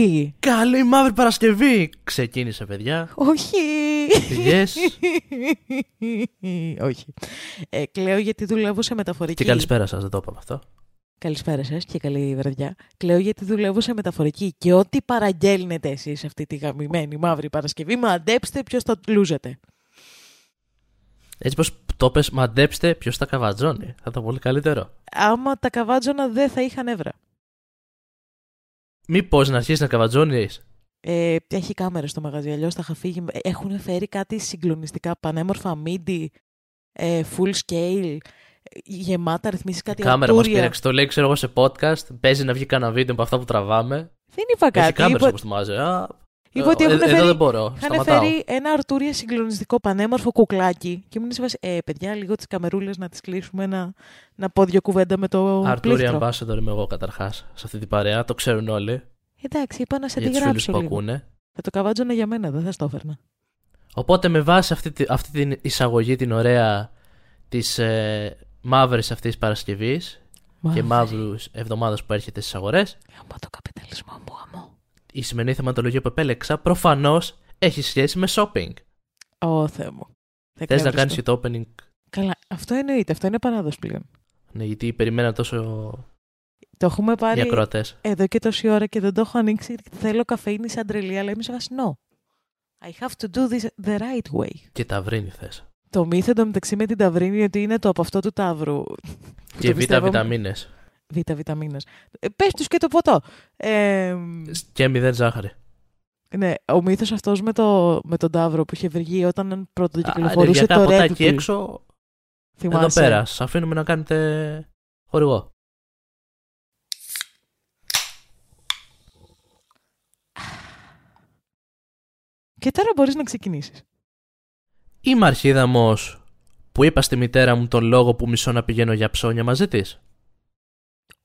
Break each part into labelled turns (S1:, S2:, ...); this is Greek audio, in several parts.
S1: Καλό πρωί!
S2: Καλή μαύρη Παρασκευή! Ξεκίνησε, παιδιά.
S1: Όχι!
S2: Yes.
S1: Όχι. Ε, κλαίω γιατί δουλεύω σε μεταφορική.
S2: Και καλησπέρα σας, δεν το είπαμε αυτό.
S1: Καλησπέρα σας και καλή βραδιά. Κλαίω γιατί δουλεύω σε μεταφορική και ό,τι παραγγέλνετε εσείς αυτή τη γαμημένη μαύρη Παρασκευή, μαντέψτε ποιος θα λούζετε.
S2: Έτσι πως το πες, μαντέψτε ποιος τα καβατζώνει. Θα ήταν πολύ καλύτερο.
S1: Άμα τα καβάτζωνα δεν θα είχαν εύρα.
S2: Μήπως να αρχίσεις να καβατζώνεις;
S1: Ε, έχει κάμερα στο μαγαζί, αλλιώς θα είχα φύγει. Έχουν φέρει κάτι συγκλονιστικά, πανέμορφα MIDI, ε, full scale, ε, γεμάτα ρυθμίσεις, κάτι
S2: Κάμερα μας
S1: αρτούρια.
S2: πήραξε, το λέει ξέρω εγώ σε podcast. Παίζει να βγει κανένα βίντεο από αυτά που τραβάμε.
S1: Δεν είπα
S2: Έχει
S1: κάτι.
S2: κάμερες
S1: Είπα,
S2: όπως το μάζε. Α,
S1: είπα ότι
S2: ε,
S1: έχουν
S2: εδώ
S1: φέρει,
S2: δεν μπορώ.
S1: είχαν
S2: Σταματάω.
S1: φέρει ένα αρτούρια συγκλονιστικό, πανέμορφο κουκλάκι και ήμουν σε βάση, ε, παιδιά, λίγο τις καμερούλες να τις κλείσουμε, να, να πω δύο κουβέντα με το
S2: Αρτούρια
S1: πλήκτρο.
S2: Ambassador είμαι εγώ καταρχάς σε αυτή την παρέα. Το ξέρουν όλοι.
S1: Εντάξει, είπα να σε τη
S2: για τους φίλους
S1: γράψω
S2: που
S1: λίγο.
S2: ακούνε.
S1: Θα το καβάτζωνα για μένα, δεν θα στο έφερνα.
S2: Οπότε με βάση αυτή, τη- αυτή την εισαγωγή την ωραία της ε, μαύρης αυτής Παρασκευής και μαύρους εβδομάδας που έρχεται στις αγορές
S1: Άμα το καπιταλισμό μου, αμό.
S2: Η σημερινή θεματολογία που επέλεξα προφανώς έχει σχέση με shopping.
S1: Ω, Θεέ μου. Θα
S2: Θες να
S1: κρέμψω.
S2: κάνεις και το opening;
S1: Καλά, αυτό εννοείται, αυτό είναι παράδοση πλέον.
S2: ναι, γιατί περιμένα τόσο
S1: Το έχουμε
S2: οι
S1: πάρει
S2: ακροατές.
S1: εδώ και τόση ώρα και δεν το έχω ανοίξει. Θέλω καφέινη σαν τρελή, αλλά είμαι σε βάση no. I have to do this the right way.
S2: Και ταυρίνη θες.
S1: Το μύθο εντωμεταξύ με την ταυρίνη ότι είναι το από αυτό του ταύρου.
S2: Και
S1: Το
S2: β'
S1: πιστεύω.
S2: Βιταμίνες.
S1: Β' βιταμίνες. Ε, πες τους και το ποτό. Ε,
S2: Και μηδέν ζάχαρη.
S1: ναι, ο μύθος αυτός με, το, με τον ταύρο που είχε βγει όταν
S2: Α,
S1: πρωτοκυκλοφορούσε
S2: ενεργειακά
S1: το
S2: ποτά
S1: Red
S2: εκεί
S1: Pill.
S2: έξω,
S1: Θυμάσαι.
S2: εδώ πέρα. Σας αφήνουμε να κάνετε χορηγό.
S1: Και τώρα μπορείς να ξεκινήσεις.
S2: Είμαι αρχίδαμος που είπα στη μητέρα μου τον λόγο που μισώ να πηγαίνω για ψώνια μαζί της.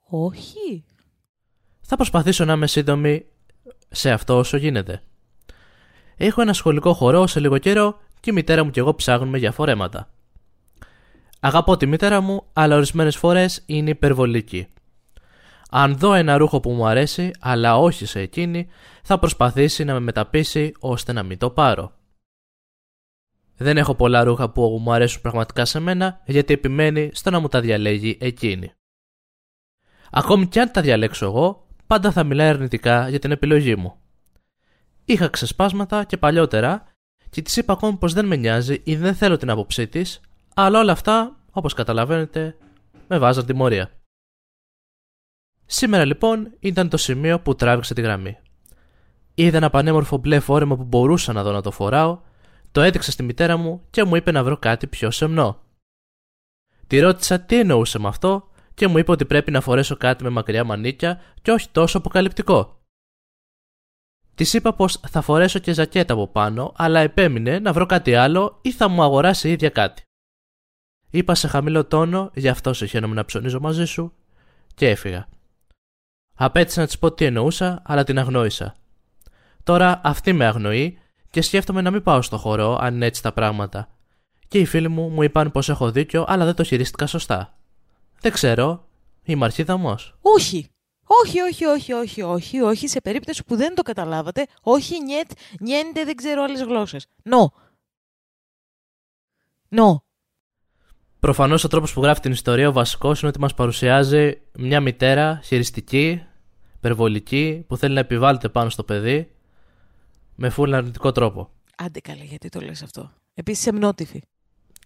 S1: Όχι.
S2: Θα προσπαθήσω να είμαι σύντομη σε αυτό όσο γίνεται. Έχω ένα σχολικό χορό σε λίγο καιρό και η μητέρα μου και εγώ ψάχνουμε για φορέματα. Αγαπώ τη μητέρα μου, αλλά ορισμένες φορές είναι υπερβολική. Αν δω ένα ρούχο που μου αρέσει, αλλά όχι σε εκείνη, θα προσπαθήσει να με μεταπίσει ώστε να μην το πάρω. Δεν έχω πολλά ρούχα που μου αρέσουν πραγματικά σε μένα, γιατί επιμένει στο να μου τα διαλέγει εκείνη. Ακόμη κι αν τα διαλέξω εγώ, πάντα θα μιλάει αρνητικά για την επιλογή μου. Είχα ξεσπάσματα και παλιότερα και της είπα ακόμη πως δεν με νοιάζει ή δεν θέλω την άποψή της, αλλά όλα αυτά, όπως καταλαβαίνετε, με βάζαν τιμωρία. Σήμερα λοιπόν ήταν το σημείο που τράβηξε τη γραμμή. Είδα ένα πανέμορφο μπλε φόρεμα που μπορούσα να δω να το φοράω, το έδειξα στη μητέρα μου και μου είπε να βρω κάτι πιο σεμνό. Τη ρώτησα τι εννοούσε με αυτό και μου είπε ότι πρέπει να φορέσω κάτι με μακριά μανίκια και όχι τόσο αποκαλυπτικό. Της είπα πως θα φορέσω και ζακέτα από πάνω, αλλά επέμεινε να βρω κάτι άλλο ή θα μου αγοράσει η ίδια κάτι. Είπα σε χαμηλό τόνο, γι' αυτό σε χαίρομαι να ψωνίζω μαζί σου, και έφυγα. Απέτυσα να της πω τι εννοούσα, αλλά την αγνόησα. Τώρα αυτή με αγνοεί και σκέφτομαι να μην πάω στο χορό αν είναι έτσι τα πράγματα. Και οι φίλοι μου μου είπαν πως έχω δίκιο, αλλά δεν το χειρίστηκα σωστά. Δεν ξέρω, είμαι αρχίδαμος.
S1: Όχι. Όχι, όχι, όχι, όχι, όχι, όχι, σε περίπτωση που δεν το καταλάβατε, όχι, νιέτ, νιέντε, δεν ξέρω άλλες γλώσσες. Νο. Νο.
S2: Προφανώς ο τρόπος που γράφει την ιστορία ο βασικός είναι ότι μας παρουσιάζει μια μητέρα χειριστική, υπερβολική, που θέλει να επιβάλλεται πάνω στο παιδί με φούλ αρνητικό τρόπο.
S1: Άντε καλέ, γιατί το λες αυτό. Επίσης σεμνότυφη.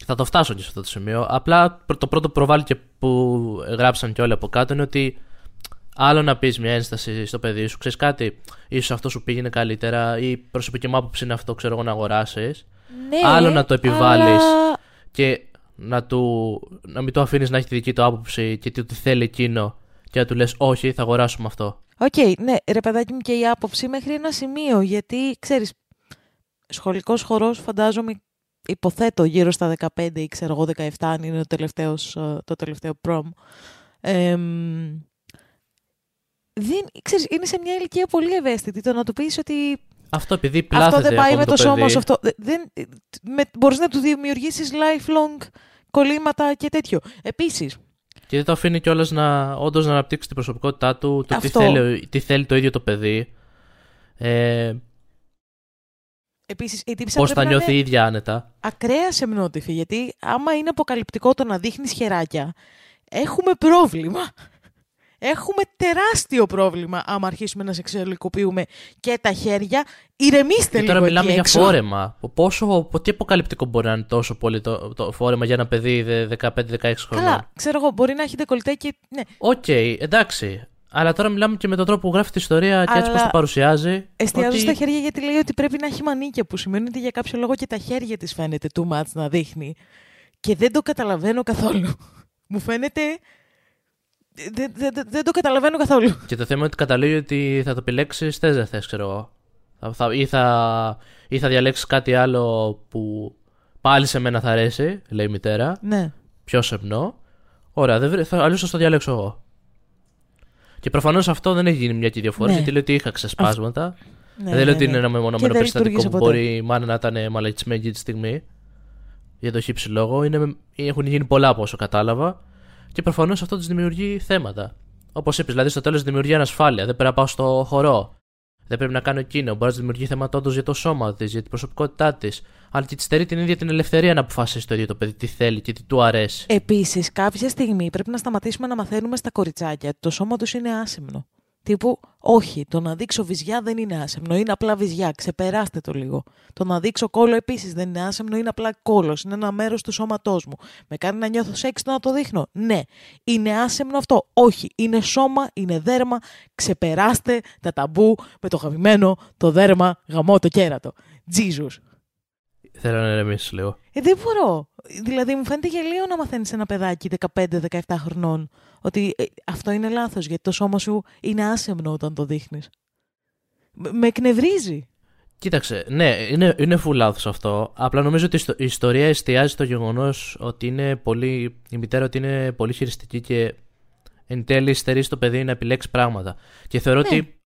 S2: Θα το φτάσω και σε αυτό το σημείο. Απλά το πρώτο προβάλλει και που γράψαν και όλοι από κάτω είναι ότι άλλο να πεις μια ένσταση στο παιδί σου, ξέρεις κάτι, ίσως αυτό σου πήγαινε καλύτερα ή η προσωπική μου άποψη είναι αυτό, ξέρω εγώ, να αγοράσεις.
S1: Ναι,
S2: Άλλο να το επιβάλλεις.
S1: αλλά-
S2: και να, του, να μην το αφήνεις να έχει τη δική του άποψη και τι ότι θέλει εκείνο και να του λες: Όχι, θα αγοράσουμε αυτό.
S1: Οκ, ναι, ρε παιδάκι μου και η άποψη μέχρι ένα σημείο, γιατί ξέρεις, σχολικός χορός φαντάζομαι, υποθέτω γύρω στα 15 ή ξέρω εγώ 17 αν είναι το, τελευταίος, ε, το τελευταίο prom. Εμ, δεν, ξέρεις, είναι σε μια ηλικία πολύ ευαίσθητη το να του πεις ότι
S2: Αυτό επειδή πλάθεται
S1: αυτό δεν πάει
S2: ακόμη
S1: με το,
S2: το
S1: σώμα
S2: παιδί.
S1: σου, αυτό, δεν, με, μπορείς να του δημιουργήσεις lifelong κολλήματα και τέτοιο. Επίσης,
S2: Και δεν το αφήνει κιόλας να όντως να αναπτύξει την προσωπικότητά του, το τι
S1: Αυτό.
S2: θέλει, τι θέλει το ίδιο το παιδί. Ε,
S1: Επίσης, η τύπησα
S2: Πώς
S1: πρέπει
S2: θα
S1: να
S2: νιώθει
S1: είναι
S2: η ίδια άνετα;
S1: ακραία σεμνότυφη. Γιατί άμα είναι αποκαλυπτικό το να δείχνεις χεράκια, έχουμε πρόβλημα. Έχουμε τεράστιο πρόβλημα άμα αρχίσουμε να σεξουαλικοποιούμε και τα χέρια. Ηρεμήστε
S2: Και
S1: λίγο
S2: τώρα μιλάμε
S1: εκεί
S2: για
S1: έξω.
S2: φόρεμα. Πόσο, τι αποκαλυπτικό μπορεί να είναι τόσο πολύ το, το φόρεμα για ένα παιδί δε- 15-16 χρονών.
S1: Καλά, ξέρω εγώ, μπορεί να έχει ντεκολτέ και. Ναι,
S2: Οκ, εντάξει. Αλλά τώρα μιλάμε και με τον τρόπο που γράφει την ιστορία και έτσι
S1: Αλλά
S2: πώς το παρουσιάζει.
S1: Εστιάζω
S2: ότι-
S1: στα χέρια γιατί λέει ότι πρέπει να έχει μανίκια, που σημαίνει ότι για κάποιο λόγο και τα χέρια της φαίνεται too much να δείχνει. Και δεν το καταλαβαίνω καθόλου. Μου φαίνεται. Δεν, δεν, δεν- δεν το καταλαβαίνω καθόλου.
S2: Και το θέμα είναι ότι καταλήγει ότι θα το επιλέξεις θες δεν θες, ξέρω εγώ. Θα, θα, ή, θα, ή θα διαλέξεις κάτι άλλο που πάλι σε μένα θα αρέσει, λέει η μητέρα.
S1: Ναι.
S2: Πιο σεμνό. Ωραία, δεν βρε- θα, αλλιώς θα το διαλέξω εγώ. Και προφανώς αυτό δεν έχει γίνει μια και δύο φορές,
S1: Ναι.
S2: γιατί λέει ότι είχα ξεσπάσματα.
S1: ναι
S2: δεν λέω
S1: ναι,
S2: ότι
S1: ναι.
S2: είναι ένα
S1: Και
S2: μεμονωμένο
S1: δεν
S2: περιστατικό
S1: λειτουργήσε
S2: που
S1: ποτέ.
S2: μπορεί η μάνα να ήταν μαλακισμένη εκείνη τη στιγμή. Για το χύψη λόγο. Είναι, με- έχουν γίνει πολλά από όσο κατάλαβα. Και προφανώς αυτό τη δημιουργεί θέματα. Όπως είπες, δηλαδή στο τέλος δημιουργεί ανασφάλεια. Δεν πρέπει να πάω στο χορό. Δεν πρέπει να κάνω εκείνο. Μπορεί να της δημιουργεί θέματα όντως για το σώμα της, για την προσωπικότητά της. Αλλά και τη στερεί την ίδια την ελευθερία να αποφασίσει το ίδιο το παιδί τι θέλει και τι του αρέσει.
S1: Επίσης, κάποια στιγμή πρέπει να σταματήσουμε να μαθαίνουμε στα κοριτσάκια ότι το σώμα τους είναι άσημνο. Τύπου, όχι, το να δείξω βυζιά δεν είναι άσεμνο, είναι απλά βυζιά. Ξεπεράστε το λίγο. Το να δείξω κόλλο επίσης δεν είναι άσεμνο, είναι απλά κόλλος. Είναι ένα μέρος του σώματός μου. Με κάνει να νιώθω σεξ το να το δείχνω. Ναι. Είναι άσεμνο αυτό. Όχι. Είναι σώμα, είναι δέρμα. Ξεπεράστε τα ταμπού με το γαμημένο το δέρμα γαμό το κέρατο. Jesus.
S2: Θέλω να ηρεμήσει λίγο.
S1: Ε, δεν μπορώ. Δηλαδή, μου φαίνεται γελίο να μαθαίνεις ένα παιδάκι 15-17 χρονών ότι ε, αυτό είναι λάθος γιατί το σώμα σου είναι άσεμνο όταν το δείχνεις. Με εκνευρίζει.
S2: Κοίταξε, ναι, είναι, είναι full λάθος αυτό. Απλά νομίζω ότι η ιστο- η ιστορία εστιάζει στο γεγονός ότι είναι πολύ. η μητέρα ότι είναι πολύ χειριστική και εν τέλει στερεί στο παιδί να επιλέξει πράγματα. Και θεωρώ
S1: Ναι.
S2: ότι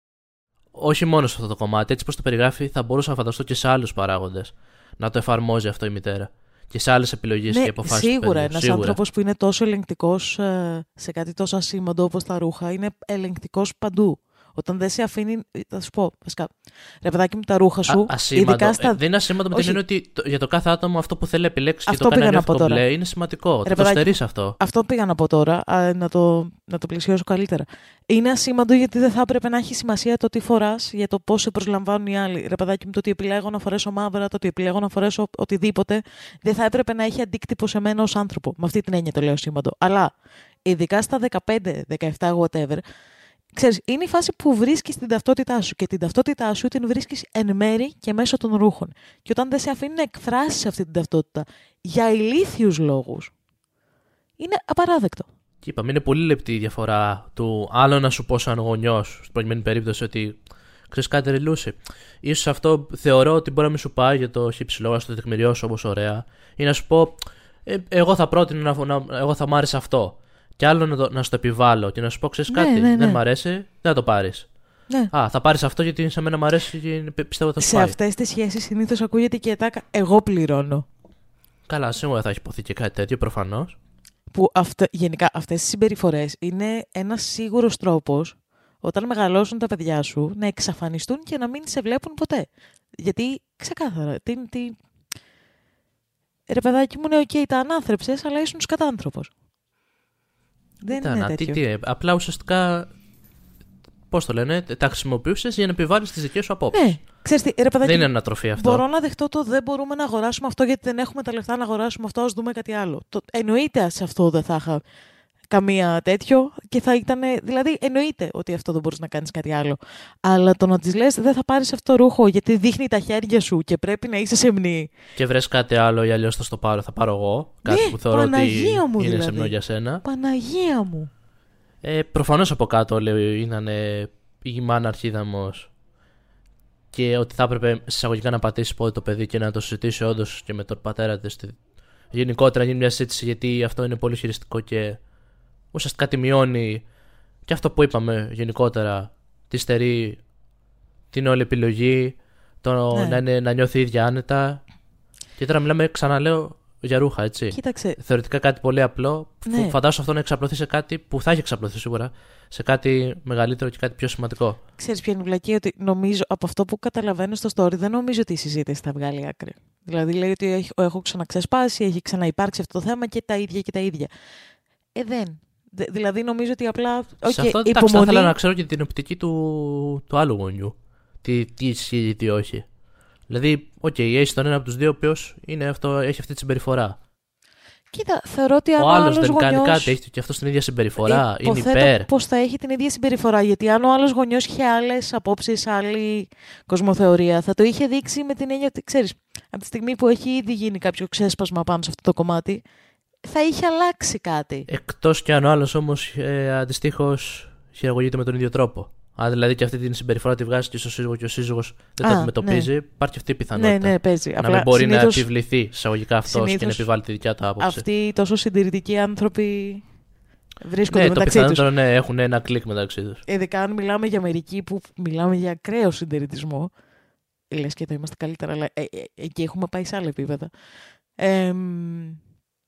S2: όχι μόνος σε αυτό το κομμάτι, έτσι πώ το περιγράφει, θα μπορούσα να φανταστώ και σε άλλους παράγοντες να το εφαρμόζει αυτό η μητέρα. Και σε άλλες επιλογές και
S1: Ναι,
S2: αποφάσει.
S1: σίγουρα ένας άνθρωπος που είναι τόσο ελεγκτικός σε κάτι τόσο ασήμαντο όπως τα ρούχα είναι ελεγκτικός παντού. Όταν δεν σε αφήνει. Θα σου πω, βασικά. Ρε παιδάκι μου, τα ρούχα σου.
S2: ασήμαντο.
S1: ειδικά στα...
S2: Ε, δεν είναι ασήμαντο με την
S1: Όχι.
S2: έννοια ότι το- για το κάθε άτομο αυτό που θέλει να επιλέξει και
S1: Αυτό
S2: το κάνει να
S1: πήγα να
S2: νιώθει
S1: πω τώρα.
S2: κομπλέ είναι σημαντικό. Θα το
S1: παιδάκι
S2: στερείς
S1: μου,
S2: αυτό.
S1: Αυτό πήγα να πω τώρα, α, να, το, να το πλησιώσω καλύτερα. Είναι ασήμαντο γιατί δεν θα έπρεπε να έχει σημασία το τι φοράς για το πώς σε προσλαμβάνουν οι άλλοι. Ρε παιδάκι μου, το ότι επιλέγω να φορέσω μαύρα, το ότι επιλέγω να φορέσω οτιδήποτε, δεν θα έπρεπε να έχει αντίκτυπο σε μένα ως άνθρωπο. Με αυτή την έννοια το λέω ασήμαντο. Αλλά ειδικά στα 15, 17, whatever, ξέρεις, είναι η φάση που βρίσκεις την ταυτότητά σου και την ταυτότητά σου την βρίσκεις εν μέρη και μέσω των ρούχων. Και όταν δεν σε αφήνει να εκφράσεις αυτή την ταυτότητα για ηλίθιους λόγους, είναι απαράδεκτο.
S2: Και είπαμε, είναι πολύ λεπτή η διαφορά του άλλο να σου πω σαν γονιός, στην προκειμένη περίπτωση ότι ξέρεις κάτι ρελούσε. σω αυτό θεωρώ ότι μπορεί να μην σου πάει για το χύψη λόγος, να το τεκμηριώσω όπως ωραία, ή να σου πω, ε, εγώ θα πρότεινα να, να, εγώ θα μ' άρεσε αυτό. Και άλλο να, το, να σου το επιβάλλω και να σου πω, ξέρεις
S1: Ναι,
S2: κάτι,
S1: ναι, ναι.
S2: δεν μ' αρέσει, δεν θα το πάρεις.
S1: Ναι.
S2: Α, θα πάρεις αυτό γιατί σε μένα μ' αρέσει και πιστεύω ότι θα σου
S1: Σε
S2: πάει.
S1: αυτές τις σχέσεις συνήθως ακούγεται και η ατάκα «εγώ πληρώνω».
S2: Καλά, σίγουρα θα έχει ειπωθεί και κάτι τέτοιο προφανώς.
S1: Που αυτά, γενικά αυτές τις συμπεριφορές είναι ένας σίγουρος τρόπος όταν μεγαλώσουν τα παιδιά σου να εξαφανιστούν και να μην σε βλέπουν ποτέ. Γιατί ξεκάθαρα, τι, τι... ρε παιδάκι μου, ναι, οκ, τα ανάθρεψες, αλλά ήσουν σκατάνθρωπος. Δεν
S2: Ήταν,
S1: είναι
S2: α, τι,
S1: τέτοιο.
S2: τι, ε, απλά ουσιαστικά. Πώς το λένε, τα χρησιμοποιούσες για να επιβάλλεις τις δικές σου απόψεις.
S1: Ναι, ξέρεις τι, ρε παιδάκι
S2: Δεν είναι
S1: μου,
S2: ανατροφή αυτό.
S1: Μπορώ να δεχτώ το δεν μπορούμε να αγοράσουμε αυτό γιατί δεν έχουμε τα λεφτά να αγοράσουμε αυτό, ας δούμε κάτι άλλο. Το, εννοείται σε αυτό δεν θα είχα καμία τέτοιο και θα ήταν. Δηλαδή, εννοείται ότι αυτό δεν μπορείς να κάνεις κάτι άλλο. Αλλά το να της λες, δεν θα πάρεις αυτό το ρούχο γιατί δείχνει τα χέρια σου και πρέπει να είσαι σεμνή.
S2: Και βρες κάτι άλλο ή αλλιώς θα στο πάρω, θα πάρω εγώ. Κάτι
S1: Ναι,
S2: που θεωρώ ότι
S1: Παναγία μου
S2: είναι
S1: δηλαδή.
S2: σεμνό για σένα.
S1: Παναγία μου.
S2: Ε, Προφανώς από κάτω λέει ήταν η μάνα αρχίδαμος και ότι θα έπρεπε συσσαγωγικά να πατήσεις πόδι το παιδί και να το συζητήσει όντως και με τον πατέρα της. Γενικότερα να γίνει μια συζήτηση γιατί αυτό είναι πολύ χειριστικό και ουσιαστικά τη μειώνει και αυτό που είπαμε γενικότερα. Τη στερεί την όλη επιλογή, το
S1: Ναι.
S2: να, είναι, να νιώθει η ίδια άνετα. Και τώρα μιλάμε, ξαναλέω, για ρούχα, έτσι.
S1: Κοίταξε.
S2: Θεωρητικά κάτι πολύ απλό.
S1: Ναι.
S2: Ναι. Φαντάζομαι αυτό να εξαπλωθεί σε κάτι που θα έχει εξαπλωθεί σίγουρα. Σε κάτι μεγαλύτερο και κάτι πιο σημαντικό.
S1: Ξέρεις ποια είναι η βλακία, ότι νομίζω από αυτό που καταλαβαίνω στο story, δεν νομίζω ότι η συζήτηση θα βγάλει άκρη. Δηλαδή λέει ότι έχει- έχω ξαναξεσπάσει, έχει ξαναυπάρξει αυτό το θέμα και τα ίδια και τα ίδια. Ε, δεν. Δε- δηλαδή νομίζω ότι απλά.
S2: σε
S1: Okay,
S2: αυτό εντάξει, θα
S1: υπομονή.
S2: ήθελα να ξέρω και την οπτική του, του άλλου γονιού. Τι, τι ισχύει ή τι όχι. Δηλαδή, οκ, έχει τον ένα από τους δύο ο οποίος έχει αυτή τη συμπεριφορά.
S1: Κοίτα, θεωρώ ότι αν
S2: Ο
S1: ο
S2: άλλος
S1: άλλος
S2: δεν κάνει
S1: γονιός...
S2: κάτι, έχει και αυτός την ίδια συμπεριφορά. είναι
S1: Υποθέτω
S2: υπέρ.
S1: πως θα έχει την ίδια συμπεριφορά. Γιατί αν ο άλλος γονιός είχε άλλες απόψεις, άλλη κοσμοθεωρία, θα το είχε δείξει με την έννοια ότι ξέρεις, από τη στιγμή που έχει ήδη γίνει κάποιο ξέσπασμα πάνω σε αυτό το κομμάτι, θα είχε αλλάξει κάτι.
S2: Εκτός κι αν ο άλλος όμως ε, αντιστοίχως χειραγωγείται με τον ίδιο τρόπο. Αν δηλαδή και αυτή την συμπεριφορά τη βγάζει και στο σύζυγο και ο σύζυγος δεν το
S1: Α,
S2: αντιμετωπίζει, υπάρχει αυτή η
S1: Ναι,
S2: πιθανότητα.
S1: ναι, παίζει.
S2: να
S1: Απλά
S2: μην μπορεί να
S1: συνήθως
S2: επιβληθεί εισαγωγικά αυτός και να
S1: συνήθως
S2: επιβάλλει τη δικιά του άποψη.
S1: αυτοί οι τόσο συντηρητικοί άνθρωποι βρίσκονται
S2: ναι, το
S1: μεταξύ τους.
S2: πιθανότερο ναι, έχουν ένα κλικ μεταξύ τους.
S1: Ειδικά αν μιλάμε για μερικοί που μιλάμε για ακραίο συντηρητισμό. Λες και εδώ είμαστε καλύτερα, αλλά ε, ε, εκεί έχουμε πάει σε άλλα επίπεδα. Ε, μ,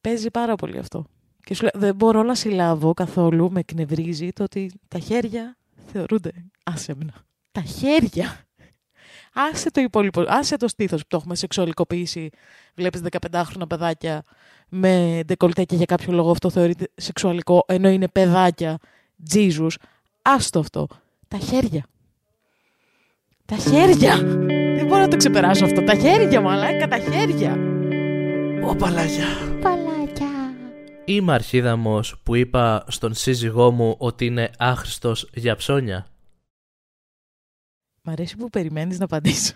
S1: παίζει πάρα πολύ αυτό. Και σου λέω, δεν μπορώ να συλλάβω καθόλου, με εκνευρίζει το ότι τα χέρια θεωρούνται άσεμνα. Τα χέρια! Άσε το υπόλοιπο, άσε το στήθος που το έχουμε σεξουαλικοποιήσει. Βλέπεις 15χρονα παιδάκια με ντεκολτέ και για κάποιο λόγο αυτό θεωρείται σεξουαλικό, ενώ είναι παιδάκια. Jesus. Άστο αυτό. Τα χέρια. Τα χέρια! Δεν μπορώ να το ξεπεράσω αυτό. Τα χέρια, μαλάκα, τα χέρια!
S2: Ω παλάκια.
S1: Παλάκια.
S2: Είμαι αρχίδαμος που είπα στον σύζυγό μου ότι είναι άχρηστος για ψώνια.
S1: Μ' αρέσει που περιμένεις να απαντήσω.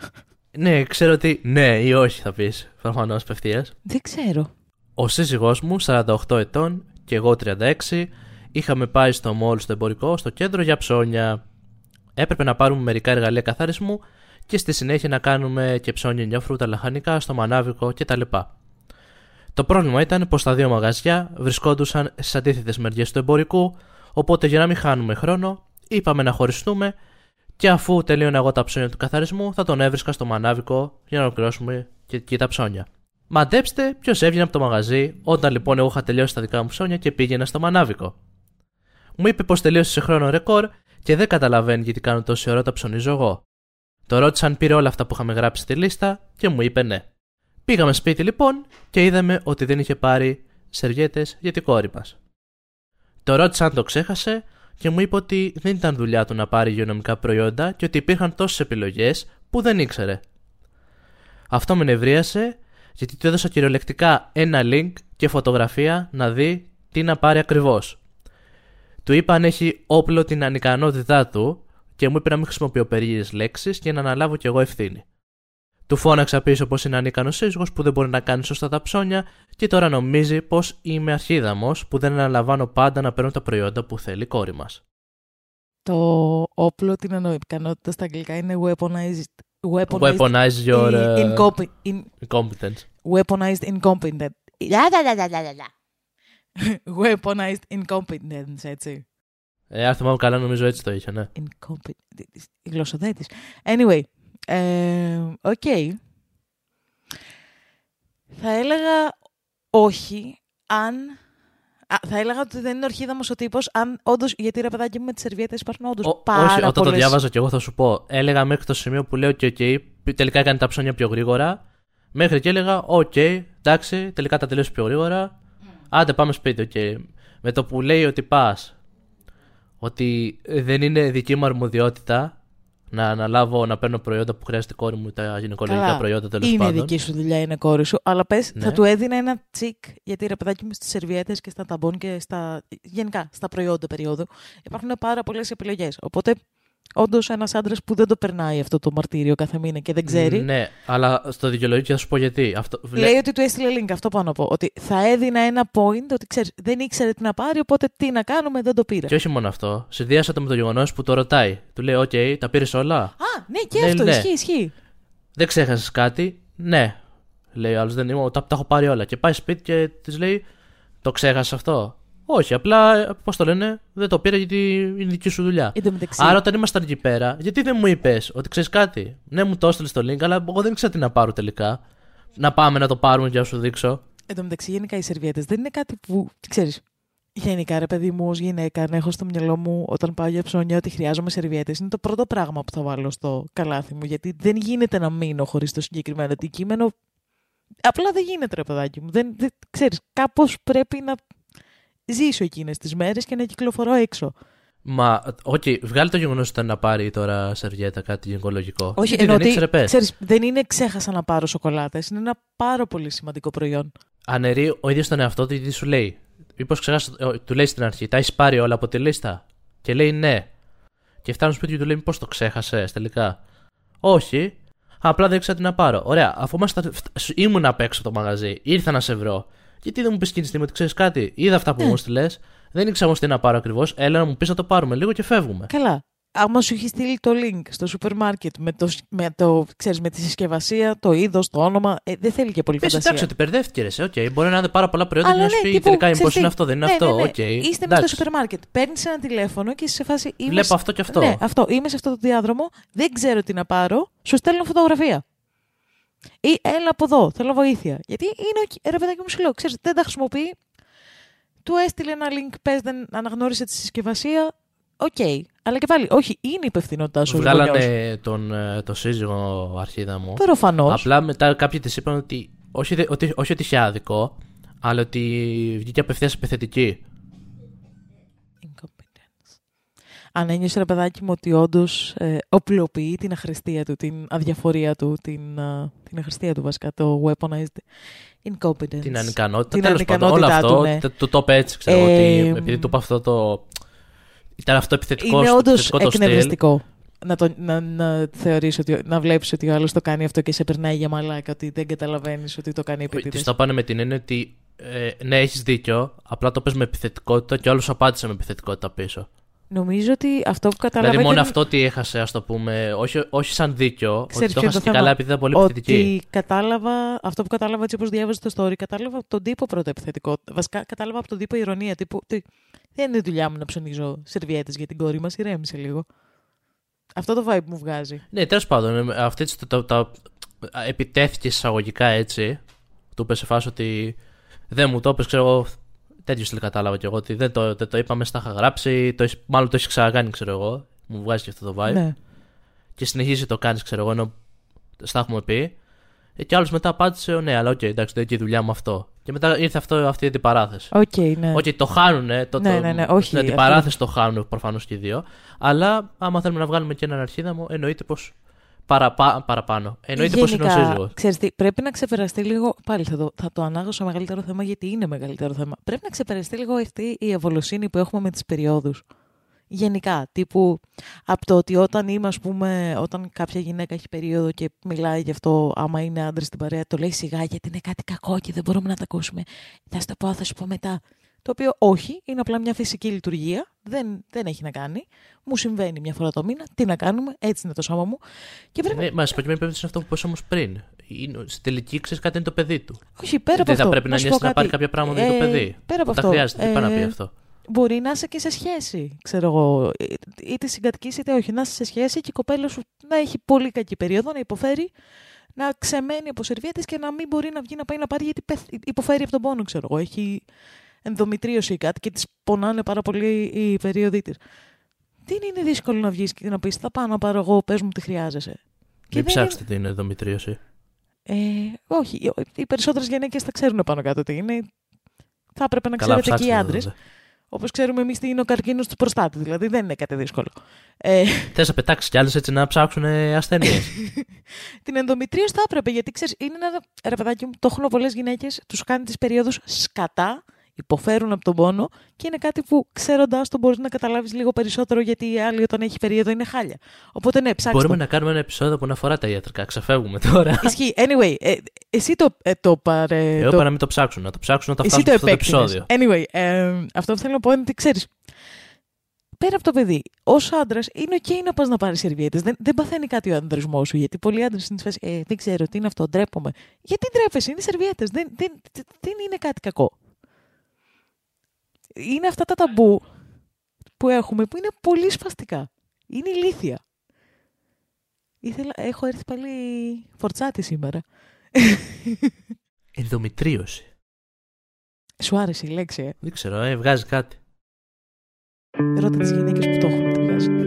S2: Ναι, ξέρω ότι ναι ή όχι θα πεις, προφανώς απευθείας.
S1: Δεν ξέρω.
S2: Ο σύζυγός μου, 48 ετών και εγώ 36, είχαμε πάει στο μόλ στο εμπορικό, στο κέντρο για ψώνια. Έπρεπε να πάρουμε μερικά εργαλεία καθαρισμού και στη συνέχεια να κάνουμε και ψώνια για φρούτα λαχανικά στο μανάβικο κτλ. Το πρόβλημα ήταν πως τα δύο μαγαζιά βρισκόντουσαν στι αντίθετες μεριές του εμπορικού, οπότε για να μην χάνουμε χρόνο, είπαμε να χωριστούμε και αφού τελείωνα εγώ τα ψώνια του καθαρισμού, θα τον έβρισκα στο μανάβικο για να ολοκληρώσουμε και εκεί τα ψώνια. Μαντέψτε ποιος έβγαινε από το μαγαζί όταν λοιπόν εγώ είχα τελειώσει τα δικά μου ψώνια και πήγαινα στο μανάβικο. Μου είπε πως τελείωσε σε χρόνο ρεκόρ και δεν καταλαβαίνει γιατί κάνω τόση ώρα τα ψωνίζω εγώ. Το ρώτησα αν πήρε όλα αυτά που είχαμε γράψει στη λίστα και μου είπε ναι. Πήγαμε σπίτι λοιπόν και είδαμε ότι δεν είχε πάρει σερβιέτε για την κόρη μας. Το ρώτησα αν το ξέχασε και μου είπε ότι δεν ήταν δουλειά του να πάρει υγειονομικά προϊόντα και ότι υπήρχαν τόσες επιλογές που δεν ήξερε. Αυτό με νευρίασε γιατί του έδωσα κυριολεκτικά ένα link και φωτογραφία να δει τι να πάρει ακριβώς. Του είπα αν έχει όπλο την ανικανότητά του και μου είπε να μην χρησιμοποιώ περίεργες λέξεις και να αναλάβω κι εγώ ευθύνη. Του φώναξα πίσω πως είναι ανίκανος σύζυγος που δεν μπορεί να κάνει σωστά τα ψώνια και τώρα νομίζει πως είμαι αρχίδαμος που δεν αναλαμβάνω πάντα να παίρνω τα προϊόντα που θέλει η κόρη μας.
S1: Το όπλο την ανοικανότητα στα αγγλικά είναι weaponized. Weaponized,
S2: Weaponize your uh,
S1: incompe- in-
S2: incompetence.
S1: weaponized incompetent. Λα, λα, λα, λα, λα, λα. weaponized incompetence, έτσι.
S2: Ε, αν θυμάμαι καλά νομίζω έτσι το είχε, ναι.
S1: Incompetent. Η γλωσσοδέτης. Anyway, ε, οκ. Θα έλεγα όχι αν... Α, θα έλεγα ότι δεν είναι ορχίδαμος ο τύπος, αν όντως. Γιατί ρε παιδάκι μου με τις σερβιέτες υπάρχουν όντως
S2: Ο-
S1: πάρα
S2: όχι, όταν το
S1: πολλές-
S2: διάβαζα και εγώ θα σου πω. Έλεγα μέχρι το σημείο που λέω: OK, OK, τελικά έκανε τα ψώνια πιο γρήγορα. Μέχρι και έλεγα: OK, εντάξει, τελικά τα τελείωσε πιο γρήγορα. Άντε, πάμε σπίτι, OK. Με το που λέει ότι πας, ότι δεν είναι δική μου αρμοδιότητα να αναλάβω να παίρνω προϊόντα που χρειάζεται η κόρη μου, τα γυναικολογικά
S1: Καλά,
S2: προϊόντα τέλος
S1: Είναι
S2: πάντων.
S1: δική σου δουλειά, είναι κόρη σου. Αλλά πες,
S2: Ναι.
S1: θα του έδινα ένα τσικ, γιατί ρε παιδάκι μου στις σερβιέτες και στα ταμπών και στα. γενικά στα προϊόντα περίοδου υπάρχουν πάρα πολλές επιλογές. Οπότε, όντως, ένας άντρας που δεν το περνάει αυτό το μαρτύριο κάθε μήνα και δεν ξέρει.
S2: Ναι, αλλά στο δικαιολογείο και θα σου πω γιατί. Αυτό, βλέ-
S1: Λέει ότι του έστειλε link, αυτό πάνω να πω. Ότι θα έδινα ένα point, ότι ξέρει, δεν ήξερε τι να πάρει, οπότε τι να κάνουμε, δεν το πήρε.
S2: Και όχι μόνο αυτό. Συνδυάσα το με το γεγονός που το ρωτάει. Του λέει: OK, τα πήρες όλα;
S1: Α, ναι, και
S2: Ναι,
S1: αυτό
S2: ναι.
S1: ισχύει, ισχύει.
S2: Δεν ξέχασες κάτι; Ναι. Λέει ο άλλος, δεν είμαι. Τα, τα έχω πάρει όλα. Και πάει σπίτι και της λέει: Το ξέχασες αυτό. Όχι, απλά, πώς το λένε, δεν το πήρα γιατί είναι δική σου δουλειά.
S1: Εν τω μεταξύ,
S2: Άρα, όταν ήμασταν εκεί πέρα, γιατί δεν μου είπες ότι ξέρεις κάτι. Ναι, μου το έστειλες στο link, αλλά εγώ δεν ήξερα τι να πάρω τελικά. Να πάμε να το πάρουμε και να σου δείξω.
S1: Εν τω μεταξύ, γενικά οι σερβιέτες δεν είναι κάτι που. ξέρεις. Γενικά, ρε παιδί μου, ως γυναίκα, να έχω στο μυαλό μου όταν πάω για ψώνια ότι χρειάζομαι σερβιέτες. Είναι το πρώτο πράγμα που θα βάλω στο καλάθι μου. Γιατί δεν γίνεται να μείνω χωρίς το συγκεκριμένο αντικείμενο. Απλά δεν γίνεται, ρε παιδάκι μου. Δεν, δεν, ξέρεις, κάπως πρέπει να ζήσω εκείνες τις μέρες και να κυκλοφορώ έξω.
S2: Μα, οκ, okay, βγάλε το γεγονός ότι ήταν να πάρει τώρα σερβιέτα κάτι γυναικολογικό.
S1: Όχι,
S2: Γιατί
S1: ενώ
S2: δεν
S1: ότι,
S2: ήξερε, πες.
S1: ξέρεις, δεν είναι ξέχασα να πάρω σοκολάτες. Είναι ένα πάρα πολύ σημαντικό προϊόν.
S2: Αναιρεί ο ίδιος τον εαυτό του, γιατί σου λέει. Μήπως ξεχάσει, ε, του λέει στην αρχή, τα έχεις πάρει όλα από τη λίστα. Και λέει ναι. Και φτάνει στο σπίτι και του λέει, Μήπως το ξέχασες τελικά. Όχι. Απλά δεν ήξερα τι να πάρω. Ωραία, αφού ήμασταν, φ- ήμουν απ' έξω από το μαγαζί, ήρθα να σε βρω. Γιατί δεν μου πεις εκείνη τη στιγμή ότι ξέρεις κάτι; Είδα αυτά που
S1: Ναι.
S2: μου 'στειλες. Δεν ήξερα όμως τι να πάρω ακριβώς. Έλα να μου πεις να το πάρουμε λίγο και φεύγουμε.
S1: Καλά. Άμα σου έχει στείλει το link στο σούπερ μάρκετ με, το, με, το, ξέρεις, με τη συσκευασία, το είδος, το όνομα, ε, δεν θέλει και πολύ
S2: Πες
S1: φαντασία.
S2: εντάξει ότι μπερδεύτηκε ρε. Οκ, μπορεί να είναι πάρα πολλά προϊόντα και
S1: Αλλά
S2: να σου
S1: ναι,
S2: πει
S1: τύπου,
S2: τελικά μήπως
S1: ξέρεις τι,
S2: είναι αυτό, δεν είναι
S1: ναι,
S2: αυτό.
S1: ναι, ναι.
S2: Οκ.
S1: Είστε με στο
S2: εντάξει.
S1: σούπερ μάρκετ. Παίρνεις ένα τηλέφωνο και είσαι σε φάση. Είμαι
S2: Βλέπω
S1: σε-
S2: αυτό και αυτό.
S1: Ναι, αυτό. Είμαι σε αυτό το διάδρομο. Δεν ξέρω τι να πάρω. Σου στέλνω φωτογραφία. Ή έλα από εδώ. Θέλω βοήθεια. Γιατί είναι. οκ. Ρε παιδάκι μου σου λέω, ξέρεις, δεν τα χρησιμοποιεί. Του έστειλε ένα link, πες, δεν αναγνώρισε τη συσκευασία. Οκ. Αλλά και πάλι, όχι, είναι υπευθυνότητά σου. ως γονιός.
S2: Βγάλανε τον, ε, το σύζυγο αρχίδαμο.
S1: Προφανώς.
S2: Απλά μετά κάποιοι της είπαν ότι όχι, δε- ότι όχι ότι είχε άδικο, αλλά ότι βγήκε απευθείας επιθετική.
S1: Αν ένιωσε ρε παιδάκι μου ότι όντως ε, οπλοποιεί την αχρηστία του, την αδιαφορία του, την, α, την αχρηστία του βασικά, το weaponized incompetence.
S2: Την ανικανότητα.
S1: Την
S2: Τέλος πάντων, όλο
S1: ανικανότητά
S2: αυτό
S1: του, ναι.
S2: το, το, το είπε έτσι, ξέρω εγώ,
S1: Ε,
S2: ότι επειδή του είπα αυτό το. Ήταν αυτό επιθετικό
S1: Είναι
S2: στο
S1: όντως
S2: επιθετικό το στυλ.
S1: εκνευριστικό. Να, το, να, να θεωρείς ότι, να βλέπεις ότι ο άλλος το κάνει αυτό και σε περνάει για μαλάκα, ότι δεν καταλαβαίνεις ότι το κάνει
S2: Τη
S1: επίτηδες.
S2: το πάνε με την έννοια ότι ε, ναι, έχεις δίκιο, απλά το πες με επιθετικότητα και όλο απάντησε με επιθετικότητα πίσω.
S1: Νομίζω ότι αυτό που καταλαβαίνει...
S2: Δηλαδή, μόνο αυτό ότι έχασε, ας το πούμε, όχι, όχι σαν δίκιο,
S1: Ξέρεις
S2: ότι το
S1: ποιο είναι
S2: έχασε
S1: το
S2: και
S1: θέμα;
S2: καλά επειδή ήταν πολύ επιθετική.
S1: Ότι κατάλαβα, αυτό που κατάλαβα έτσι όπως διάβαζα το story, κατάλαβα από τον τύπο πρώτα επιθετικό. Βασικά κατάλαβα από τον τύπο ηρωνία. Τύπου, τι, δεν είναι δουλειά μου να ψωνίζω σερβιέτες για την κόρη μας, ηρέμησε λίγο. Αυτό το vibe μου βγάζει.
S2: Ναι, τέλος πάντων, ε, αυτή τη- το, το, το- επιτέθηκε εισαγωγικά έτσι. Του είπες σε φάση ότι δεν μου το είπες, ξέρω εγώ. Τέτοιο στυλ κατάλαβα κι εγώ. Ότι δεν το, δεν το είπαμε, στα είχα γράψει. Το, έχεις- μάλλον το έχεις ξανακάνει, ξέρω εγώ. Μου βγάζει και αυτό το vibe.
S1: Ναι.
S2: Και συνεχίζει το κάνεις, ξέρω εγώ, ενώ στα έχουμε πει. Ε, και άλλος μετά απάντησε, «Ω, ναι, αλλά οκ, εντάξει, δεν είναι και η δουλειά μου αυτό. Και μετά ήρθε αυτό, αυτή η αντιπαράθεση.
S1: Οκ, ναι.
S2: Οκ, το χάνουνε. Το,
S1: Ναι,
S2: το,
S1: ναι, ναι, όχι,
S2: Την αντιπαράθεση το χάνουν προφανώς και οι δύο. Αλλά άμα θέλουμε να βγάλουμε και έναν αρχίδαμο, εννοείται πως παραπά, παραπάνω. Εννοείται πως είναι ο σύζυγος.
S1: ξέρεις τι, πρέπει να ξεπεραστεί λίγο. Πάλι θα το, θα το ανάγω σε μεγαλύτερο θέμα, γιατί είναι μεγαλύτερο θέμα. Πρέπει να ξεπεραστεί λίγο αυτή η ευολοσύνη που έχουμε με τις περιόδους. Γενικά, τύπου από το ότι όταν είμαι, ας πούμε, όταν κάποια γυναίκα έχει περίοδο και μιλάει γι' αυτό, άμα είναι άντρας στην παρέα, το λέει σιγά γιατί είναι κάτι κακό και δεν μπορούμε να τα ακούσουμε. Θα σου το πω, θα σου πω μετά. Το οποίο όχι, είναι απλά μια φυσική λειτουργία. Δεν, δεν έχει να κάνει. Μου συμβαίνει μια φορά το μήνα. Τι να κάνουμε, έτσι είναι το σώμα μου. Και πρέπει
S2: Ναι, μα στην προκειμένη περίπτωση είναι αυτό που είπες όμως πριν. Είναι, στην τελική ξέρεις κάτι είναι το παιδί του.
S1: Όχι, πέρα από
S2: δεν
S1: αυτό.
S2: θα πρέπει να
S1: σου πω
S2: νιώσει να
S1: κάτι.
S2: πάρει κάποια πράγματα για το
S1: Ε,
S2: παιδί.
S1: Πέρα από
S2: Τα
S1: αυτό.
S2: χρειάζεται, τι πάει να πει
S1: ε,
S2: αυτό.
S1: Μπορεί να είσαι και σε σχέση, ξέρω εγώ. Ε, Είτε συγκατοικείς είτε όχι. Να είσαι σε σχέση και η κοπέλα σου να έχει πολύ κακή περίοδο, να υποφέρει, να ξεμένει από σερβιέτες και να μην μπορεί να βγει να πάει να πάρει γιατί πεθ- υποφέρει από τον πόνο, ξέρω εγώ. Έχει ενδομητρίωση ή κάτι και τη πονάνε πάρα πολύ οι περίοδοι της. Δεν είναι δύσκολο να βγεις και να πεις: Θα πάω να πάρω εγώ, πες μου τι χρειάζεσαι.
S2: Μην
S1: δεν
S2: ψάξετε την ενδομητρίωση.
S1: Ε, όχι, οι περισσότερες γυναίκες τα ξέρουν πάνω κάτω τι είναι. Θα έπρεπε να
S2: Καλά,
S1: ξέρετε και οι
S2: ψάξτε.
S1: άντρες. Όπως ξέρουμε εμείς τι είναι ο καρκίνος του προστάτη. Δηλαδή δεν είναι κάτι δύσκολο. Ε,
S2: Θες να πετάξεις κι άλλες έτσι να ψάξουν ασθένειες.
S1: την ενδομητρίωση θα έπρεπε, γιατί ξέρεις, είναι ένα. Ρε παιδάκι μου, το έχουν πολλές γυναίκες, τους κάνει τις περιόδους σκατά, υποφέρουν από τον πόνο και είναι κάτι που ξέροντάς το μπορείς να καταλάβεις λίγο περισσότερο γιατί η άλλη όταν έχει περίοδο είναι χάλια. Οπότε ναι, ψάξτε.
S2: Μπορούμε
S1: το.
S2: να κάνουμε ένα επεισόδιο που να αφορά τα ιατρικά. Ξεφεύγουμε τώρα.
S1: Ισχύει. Anyway, ε, εσύ το, ε, το παρε.
S2: Εγώ
S1: το-
S2: είπα να μην το ψάξουν. Να το ψάξουν όταν
S1: Εσύ
S2: φτάσουν
S1: το
S2: σε αυτό το
S1: επέκτηνες.
S2: επεισόδιο.
S1: Anyway, ε, αυτό που θέλω να πω είναι ότι ξέρεις. Πέρα από το παιδί, ως άντρας είναι OK να πας να πάρεις σερβιέτες. Δεν, δεν παθαίνει κάτι ο ανδρισμός σου. Γιατί πολλοί άντρες είναι στη φάση, ε, δεν ξέρω τι είναι αυτό, ντρέπομαι. Γιατί ντρέπεσαι, είναι σερβιέτες. Δεν, δεν, δεν είναι κάτι κακό. Είναι αυτά τα ταμπού που έχουμε που είναι πολύ σπαστικά. Είναι ηλίθια. Ήθελα, έχω έρθει πάλι φορτσάτη σήμερα.
S2: Ενδομητρίωση.
S1: Σου άρεσε η λέξη, ε;
S2: Δεν ξέρω, ε, βγάζει κάτι.
S1: Ρώτα τις γυναίκες που το έχουν τουλάχιστον.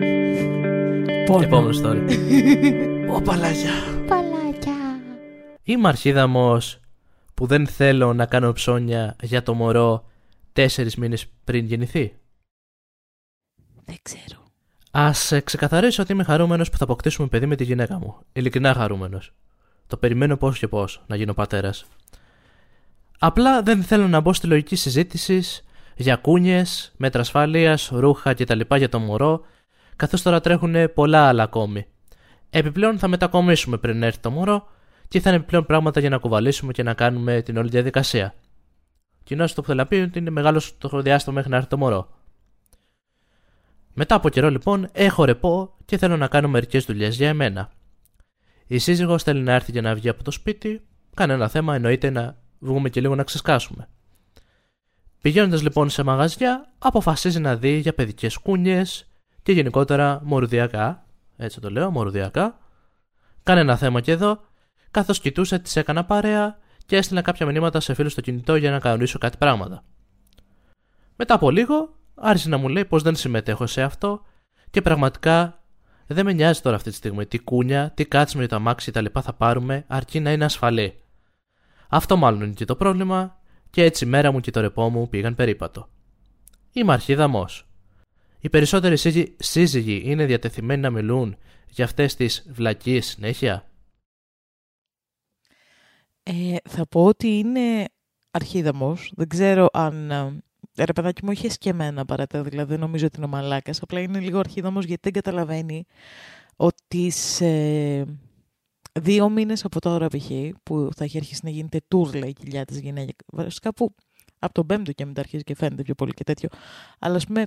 S1: Πόνο.
S2: Επόμενο story. Ω παλάκια.
S1: Παλάκια.
S2: Είμαι αρχίδαμος που δεν θέλω να κάνω ψώνια για το μωρό τέσσερις μήνες πριν γεννηθεί.
S1: Δεν ξέρω.
S2: Α ξεκαθαρίσω ότι είμαι χαρούμενος που θα αποκτήσουμε παιδί με τη γυναίκα μου. Ειλικρινά χαρούμενος. Το περιμένω πώς και πώς να γίνω πατέρας. Απλά δεν θέλω να μπω στη λογική συζήτησης για κούνιες, μέτρα ασφάλειας, ρούχα κτλ. για το μωρό, καθώς τώρα τρέχουν πολλά άλλα ακόμη. Επιπλέον θα μετακομίσουμε πριν έρθει το μωρό και θα είναι επιπλέον πράγματα για να κουβαλήσουμε και να κάνουμε την όλη διαδικασία. Κοινώ το που θέλω να πει ότι είναι μεγάλος το διάστημα μέχρι να έρθει το μωρό. Μετά από καιρό λοιπόν έχω ρεπό και θέλω να κάνω μερικές δουλειές για εμένα. Η σύζυγος θέλει να έρθει και να βγει από το σπίτι, κανένα θέμα εννοείται να βγούμε και λίγο να ξεσκάσουμε. Πηγαίνοντας λοιπόν σε μαγαζιά, αποφασίζει να δει για παιδικές κούνιες και γενικότερα μορουδιακά, έτσι το λέω, μορουδιακά. Κανένα θέμα και εδώ, καθώς κοιτούσε τις έκανα παρέα και έστειλα κάποια μηνύματα σε φίλους στο κινητό για να κανονίσω κάτι πράγματα. Μετά από λίγο, άρχισε να μου λέει πως δεν συμμετέχω σε αυτό και πραγματικά δεν με νοιάζει τώρα αυτή τη στιγμή τι κούνια, τι κάτσιμο για το αμάξι κτλ. θα πάρουμε, αρκεί να είναι ασφαλή. Αυτό μάλλον είναι και το πρόβλημα, και έτσι η μέρα μου και το ρεπό μου πήγαν περίπατο. Είμαι αρχίδαμος. Οι περισσότεροι σύζυγοι, σύζυγοι είναι διατεθειμένοι να μιλούν για αυτές τις βλακίες συνέχεια.
S1: Ε, θα πω ότι είναι αρχίδαμος. Δεν ξέρω αν... ε, Ρε παιδάκι μου, είχες και εμένα παρατέ, δηλαδή δεν νομίζω ότι είναι μαλάκας. Απλά είναι λίγο αρχίδαμος γιατί δεν καταλαβαίνει ότι σε δύο μήνες από τώρα π.χ. που θα έχει αρχίσει να γίνεται tour, η κοιλιά της γυναίκας. Βασικά που από τον πέμπτο και μετά αρχίζει και φαίνεται πιο πολύ και τέτοιο. Αλλά ας πούμε,